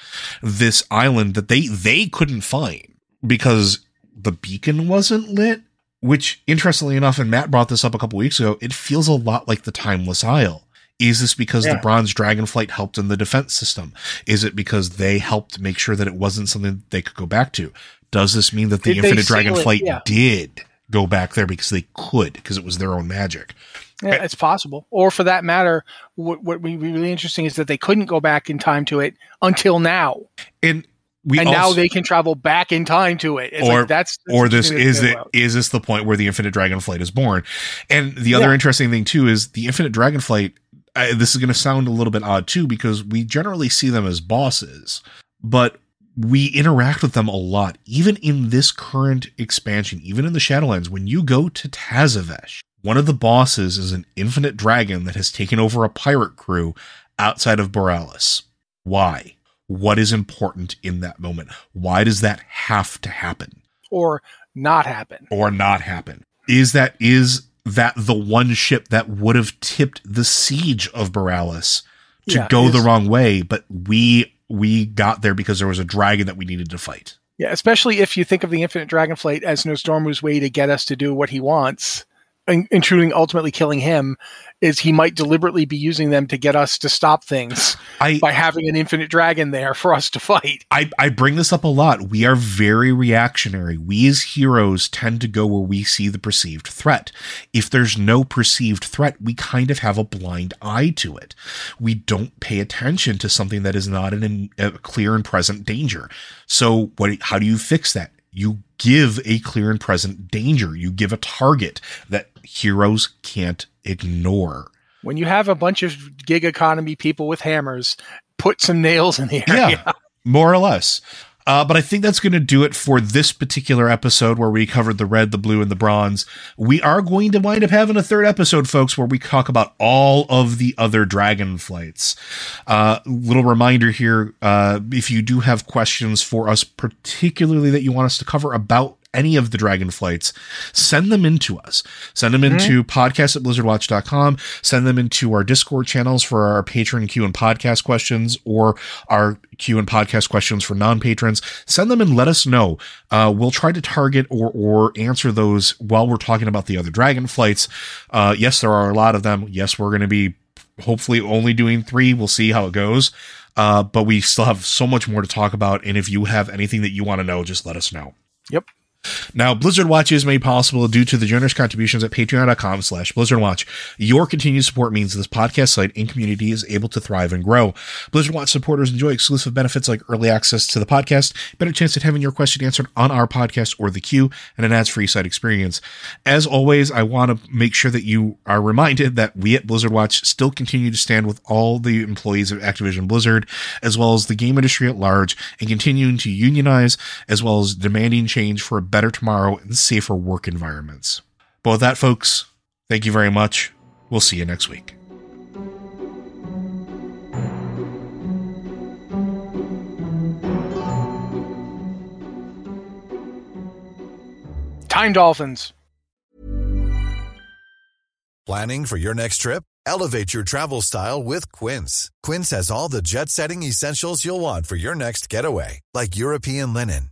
this island that they they couldn't find because the beacon wasn't lit. Which, interestingly enough, and Matt brought this up a couple weeks ago, it feels a lot like the Timeless Isle is this because yeah. the bronze dragonflight helped in the defense system? Is it because they helped make sure that it wasn't something they could go back to? Does this mean that the did infinite dragonflight yeah. did go back there because they could, because it was their own magic? Yeah, it's possible. Or for that matter, what, what would be really interesting is that they couldn't go back in time to it until now. And we and also, now they can travel back in time to it. It's or like that's, that's or this is it is this the point where the infinite dragonflight is born? And the other yeah. interesting thing too is the infinite dragonflight I, this is going to sound a little bit odd too because we generally see them as bosses, but we interact with them a lot. Even in this current expansion, even in the Shadowlands, when you go to Tazavesh, one of the bosses is an infinite dragon that has taken over a pirate crew outside of Boralus. Why? What is important in that moment? Why does that have to happen? Or not happen? Or not happen? Is that is that the one ship that would have tipped the siege of Boralus to yeah, go the wrong way, but we we got there because there was a dragon that we needed to fight. Yeah, especially if you think of the Infinite Dragonflight as Nozdormu's way to get us to do what he wants intruding ultimately killing him is he might deliberately be using them to get us to stop things I, by having an infinite dragon there for us to fight. I, I bring this up a lot. We are very reactionary. We as heroes tend to go where we see the perceived threat. If there's no perceived threat, we kind of have a blind eye to it. We don't pay attention to something that is not an, a clear and present danger. So what how do you fix that? You give a clear and present danger. You give a target that heroes can't ignore. When you have a bunch of gig economy people with hammers, put some nails in the area. Yeah, more or less. Uh, but I think that's going to do it for this particular episode where we covered the red, the blue, and the bronze. We are going to wind up having a third episode, folks, where we talk about all of the other dragon flights. Uh, little reminder here uh, if you do have questions for us, particularly that you want us to cover about any of the dragon flights, send them in to us. Send them into mm-hmm. podcast at blizzardwatch.com. Send them into our Discord channels for our patron Q and podcast questions or our Q and podcast questions for non patrons. Send them and let us know. Uh, we'll try to target or, or answer those while we're talking about the other dragon flights. Uh, yes, there are a lot of them. Yes, we're going to be hopefully only doing three. We'll see how it goes. Uh, but we still have so much more to talk about. And if you have anything that you want to know, just let us know. Yep. Now, Blizzard Watch is made possible due to the generous contributions at patreon.com slash blizzardwatch. Your continued support means this podcast site and community is able to thrive and grow. Blizzard Watch supporters enjoy exclusive benefits like early access to the podcast, better chance at having your question answered on our podcast or the queue, and an ads-free site experience. As always, I want to make sure that you are reminded that we at Blizzard Watch still continue to stand with all the employees of Activision Blizzard, as well as the game industry at large, and continuing to unionize, as well as demanding change for a better tomorrow and safer work environments. But with that, folks, thank you very much. We'll see you next week. Time Dolphins. Planning for your next trip? Elevate your travel style with Quince. Quince has all the jet setting essentials you'll want for your next getaway, like European linen